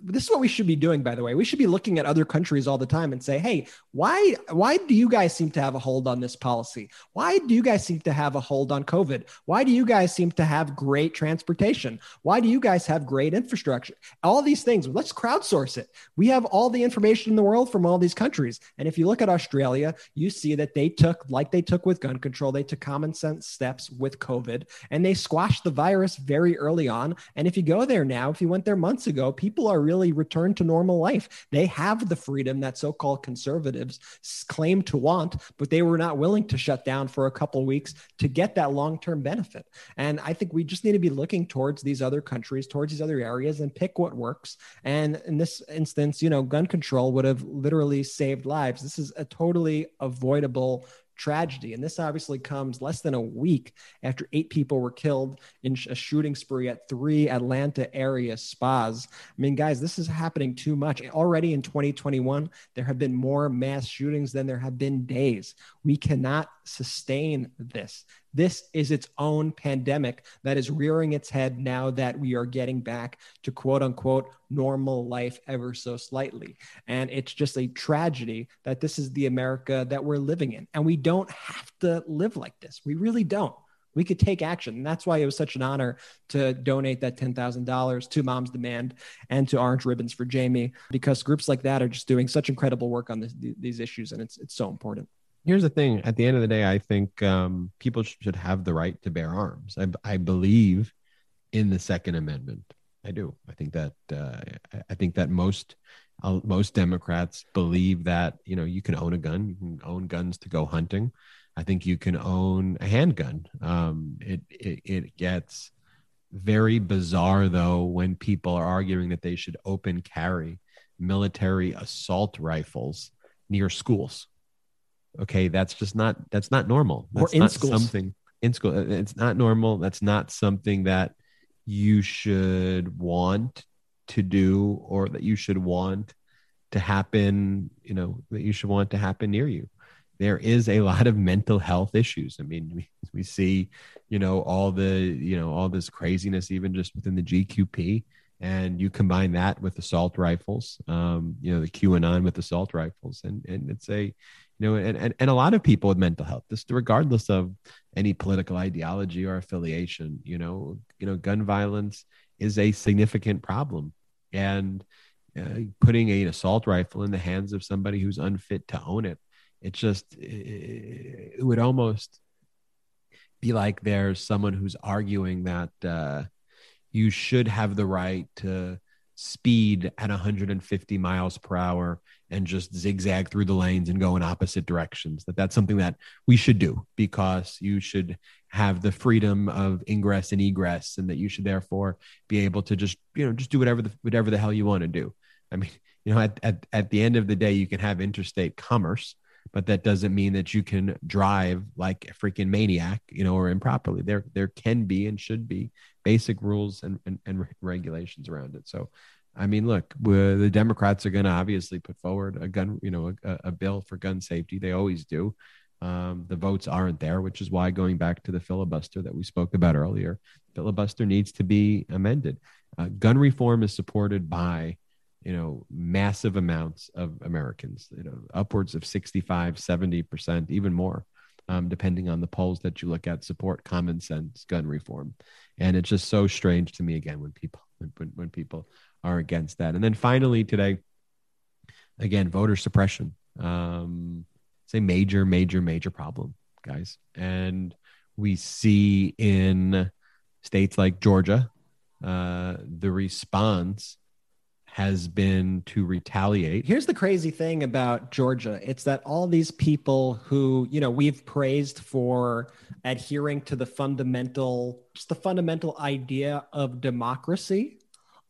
this is what we should be doing by the way. We should be looking at other countries all the time and say hey why why do you guys seem to have a hold on this policy? Why do you guys seem to have a hold on covid? Why do you guys seem to have great transportation? Why do you guys have great infrastructure? All these things. Let's crowdsource it. We have all the information in the world from all these countries. And if you look at australia you see that they took like they took with gun control they took common sense steps with covid and they squashed the virus very early on. And if you go there now if you went there months ago people are really returned to normal life. They have the freedom that so called conservatives claim to want, but they were not willing to shut down for a couple weeks to get that long term benefit. And I think we just need to be looking towards these other countries, towards these other areas, and pick what works. And in this instance, you know, gun control would have literally saved lives. This is a totally avoidable tragedy. And this obviously comes less than a week after eight people were killed in a shooting spree at three Atlanta area spas. I mean, guys, this is happening too much. Already in 2021, there have been more mass shootings than there have been days. We cannot sustain this. This is its own pandemic that is rearing its head now that we are getting back to quote unquote normal life ever so slightly. And it's just a tragedy that this is the America that we're living in. And we don't have to live like this. We really don't. We could take action. And that's why it was such an honor to donate that $10,000 to Moms Demand and to Orange Ribbons for Jaime, because groups like that are just doing such incredible work on this, these issues. And it's, it's so important here's the thing. At the end of the day i think um, people should have the right to bear arms. I, I, believe in the second amendment. I do. I think that uh, i think that most uh, most democrats believe that you know you can own a gun. You can own guns to go hunting. I think you can own a handgun. Um, it, it it gets very bizarre though when people are arguing that they should open carry military assault rifles near schools. Okay, that's just not that's not normal. Or in not schools. something in school. Uh, It's not normal. That's not something that you should want to do or that you should want to happen, you know, that you should want to happen near you. There is a lot of mental health issues. I mean, [laughs] we, we see, you know, all the, you know, all this craziness even just within the GQP and you combine that with assault rifles, um, you know, the QAnon with assault rifles, and and it's a, you know, and and, and a lot of people with mental health, just regardless of any political ideology or affiliation, you know, you know, gun violence is a significant problem, and uh, putting an assault rifle in the hands of somebody who's unfit to own it, it just it, it would almost be like there's someone who's arguing that. Uh, you should have the right to speed at 150 miles per hour and just zigzag through the lanes and go in opposite directions that that's something that we should do because you should have the freedom of ingress and egress and that you should therefore be able to just you know just do whatever the whatever the hell you want to do i mean [laughs] you know at, at, at the end of the day you can have interstate commerce but that doesn't mean that you can drive like a freaking maniac you know or improperly there there can be and should be basic rules and, and, and regulations around it. So, I mean, look, the Democrats are going to obviously put forward a gun, you know, a, a, bill for gun safety. They always do. Um, the votes aren't there, which is why going back to the filibuster that we spoke about earlier, filibuster needs to be amended. Uh, gun reform is supported by, you know, massive amounts of Americans, you know, upwards of 65, 70%, even more. Um, depending on the polls that you look at, support common sense gun reform and it's just so strange to me again when people when, when people are against that and then finally today again voter suppression um it's a major major major problem guys and we see in states like georgia uh the response has been to retaliate. Here's the crazy thing about Georgia it's that all these people who, you know, we've praised for adhering to the fundamental, just the fundamental idea of democracy.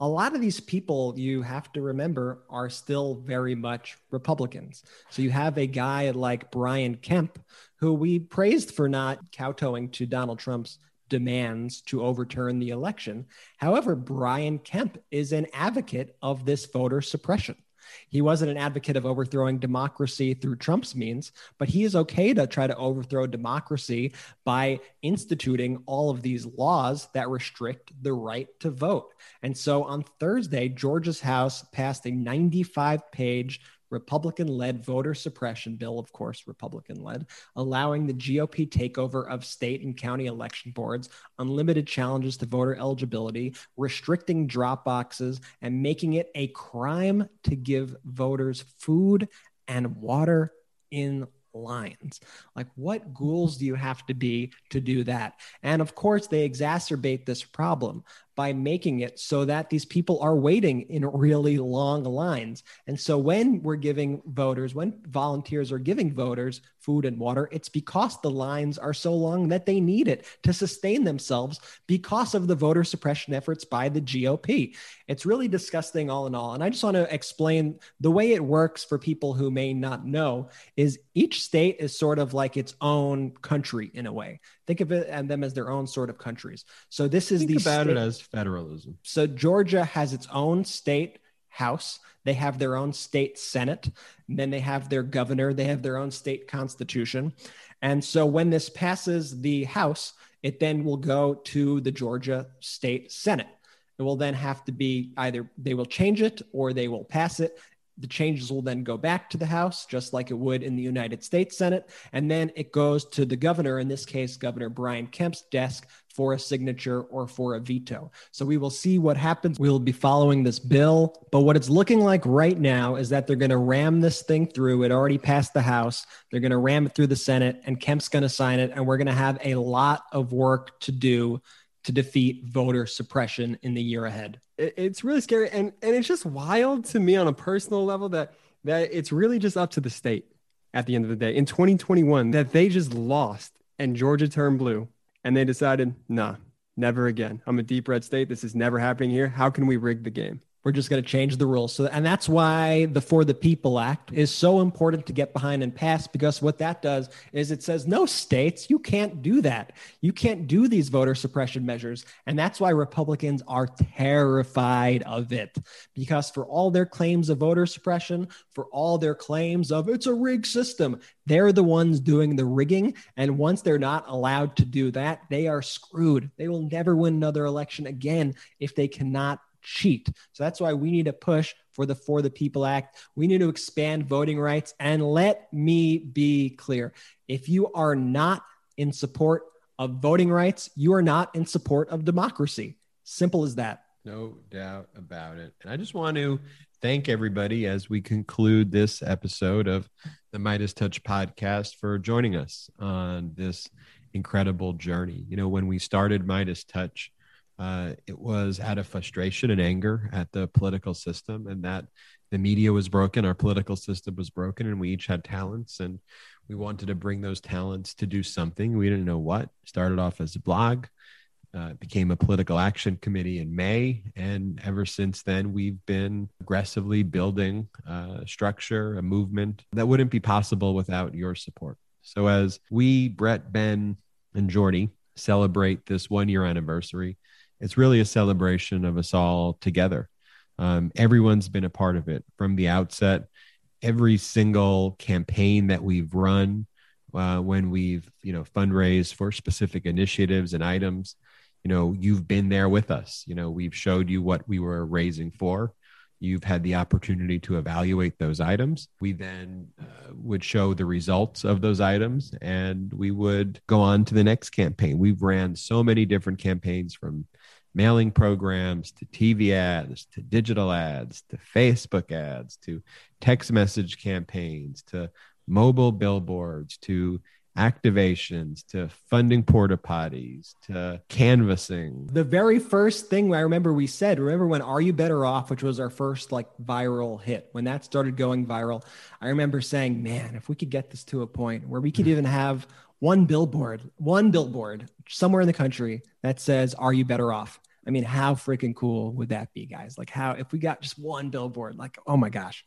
A lot of these people, you have to remember, are still very much Republicans. So you have a guy like Brian Kemp, who we praised for not kowtowing to Donald Trump's demands to overturn the election. However, Brian Kemp is an advocate of this voter suppression. He wasn't an advocate of overthrowing democracy through Trump's means, but he is okay to try to overthrow democracy by instituting all of these laws that restrict the right to vote. And so on Thursday, Georgia's House passed a 95 page Republican led voter suppression bill, of course, Republican led, allowing the GOP takeover of state and county election boards, unlimited challenges to voter eligibility, restricting drop boxes, and making it a crime to give voters food and water in lines. Like, what ghouls do you have to be to do that? And of course, they exacerbate this problem by making it so that these people are waiting in really long lines. And so when we're giving voters, when volunteers are giving voters food and water, it's because the lines are so long that they need it to sustain themselves because of the voter suppression efforts by the GOP. It's really disgusting all in all. And I just want to explain the way it works for people who may not know is each state is sort of like its own country in a way. Think of it and them as their own sort of countries. So this is Think the about sta- it as federalism. so Georgia has its own state house. They have their own state senate. And then they have their governor. They have their own state constitution. And so when this passes the house, it then will go to the Georgia state senate. It will then have to be either they will change it or they will pass it. The changes will then go back to the House, just like it would in the United States Senate. And then it goes to the governor, in this case, Governor Brian Kemp's desk for a signature or for a veto. So we will see what happens. We'll be following this bill. But what it's looking like right now is that they're going to ram this thing through. It already passed the House. They're going to ram it through the Senate, and Kemp's going to sign it. And we're going to have a lot of work to do to defeat voter suppression in the year ahead. It- it's really scary and and it's just wild to me on a personal level that that it's really just up to the state at the end of the day. In 2021 that they just lost and Georgia turned blue and they decided nah never again. I'm a deep red state. This is never happening here. How can we rig the game we're just going to change the rules. So, and that's why the For the People Act is so important to get behind and pass because what that does is it says, no states, you can't do that. You can't do these voter suppression measures. And that's why Republicans are terrified of it because for all their claims of voter suppression, for all their claims of it's a rigged system, they're the ones doing the rigging. And once they're not allowed to do that, they are screwed. They will never win another election again if they cannot cheat. So that's why we need to push for the For the People Act. We need to expand voting rights. And let me be clear if you are not in support of voting rights, you are not in support of democracy. Simple as that. No doubt about it. And I just want to thank everybody as we conclude this episode of the MeidasTouch podcast for joining us on this incredible journey. You know, when we started MeidasTouch, uh, it was out of frustration and anger at the political system and that the media was broken, our political system was broken, and we each had talents and we wanted to bring those talents to do something. We didn't know what. Started off as a blog, uh, became a political action committee in May, and ever since then, we've been aggressively building a structure, a movement that wouldn't be possible without your support. So, as we, Brett, Ben, and Jordy celebrate this one year anniversary, it's really a celebration of us all together. Um, everyone's been a part of it from the outset. Every single campaign that we've run, uh, when we've you know fundraised for specific initiatives and items, you know you've been there with us. You know we've showed you what we were raising for. You've had the opportunity to evaluate those items. We then uh, would show the results of those items and we would go on to the next campaign. We've ran so many different campaigns from mailing programs to TV ads to digital ads to Facebook ads to text message campaigns to mobile billboards to activations to funding porta potties to canvassing. The very first thing I remember we said, remember when Are You Better Off, which was our first like viral hit, when that started going viral, I remember saying, man, if we could get this to a point where we could hmm. even have one billboard, one billboard somewhere in the country that says, Are you better off? I mean, how freaking cool would that be, guys? Like, how if we got just one billboard, like, oh my gosh.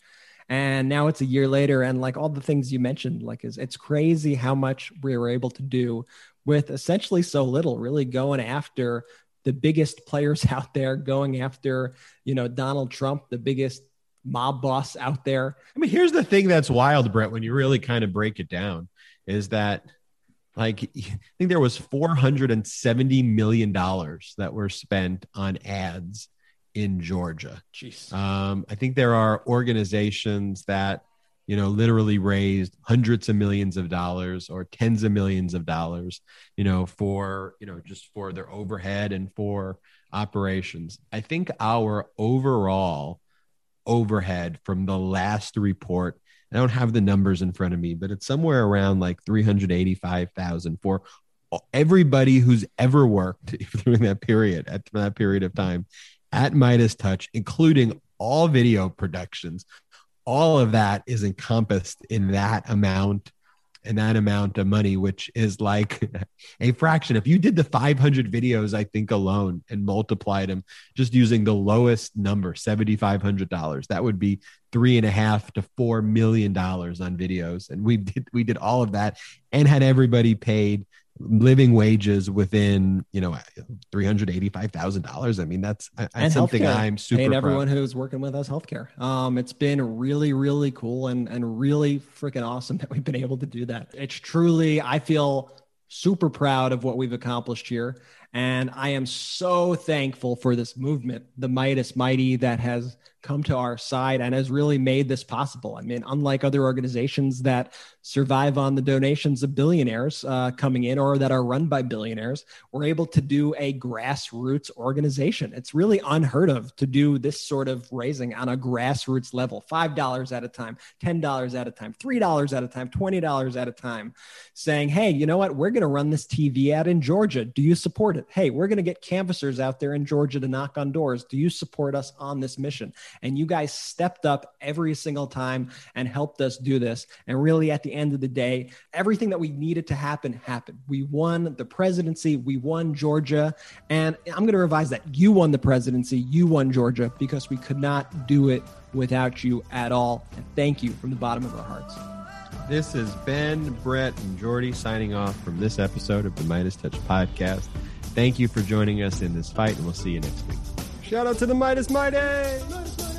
And now it's a year later, and like all the things you mentioned, like, is it's crazy how much we were able to do with essentially so little, really going after the biggest [laughs] players out there, going after, you know, Donald Trump, the biggest mob boss out there. I mean, here's the thing that's wild, Brett, when you really kind of break it down, is that like [laughs] I think there was 470 million dollars that were spent on ads in Georgia. Jeez. Um, I think there are organizations that you know literally raised hundreds of millions of dollars or tens of millions of dollars, you know, for you know just for their overhead and for operations. I think our overall overhead from the last report I don't have the numbers in front of me, but it's somewhere around like 385,000 for everybody who's ever worked [laughs] during that period at that period of time at MeidasTouch, including all video productions. All of that is encompassed in that amount and that amount of money, which is like [laughs] a fraction. If you did the 500 videos, I think alone and multiplied them just using the lowest number, $7,500, that would be three and a half to four million dollars on videos. And we did, we did all of that and had everybody paid living wages within you know three hundred eighty five thousand dollars. I mean that's, that's something healthcare. I'm super. And everyone who's working with us healthcare. Um, it's been really really cool and and really freaking awesome [laughs] that we've been able to do that. It's truly I feel super proud of what we've accomplished here. And I am so thankful for this movement, the Meidas Mighty, that has come to our side and has really made this possible. I mean, unlike other organizations that survive on the donations of billionaires uh, coming in or that are run by billionaires, we're able to do a grassroots organization. It's really unheard of to do this sort of raising on a grassroots level $5 at a time, $10 at a time, $3 at a time, $20 at a time, saying, hey, you know what? We're going to run this TV ad in Georgia. Do you support it? Hey, we're going to get canvassers out there in Georgia to knock on doors. Do you support us on this mission? And you guys stepped up every single time and helped us do this. And really, at the end of the day, everything that we needed to happen happened. We won the presidency, we won Georgia. And I'm going to revise that. You won the presidency, you won Georgia because we could not do it without you at all. And thank you from the bottom of our hearts. This is Ben, Brett, and Jordy signing off from this episode of the MeidasTouch podcast. Thank you for joining us in this fight, and we'll see you next week. Shout out to the Meidas Mighty! Meidas Mighty.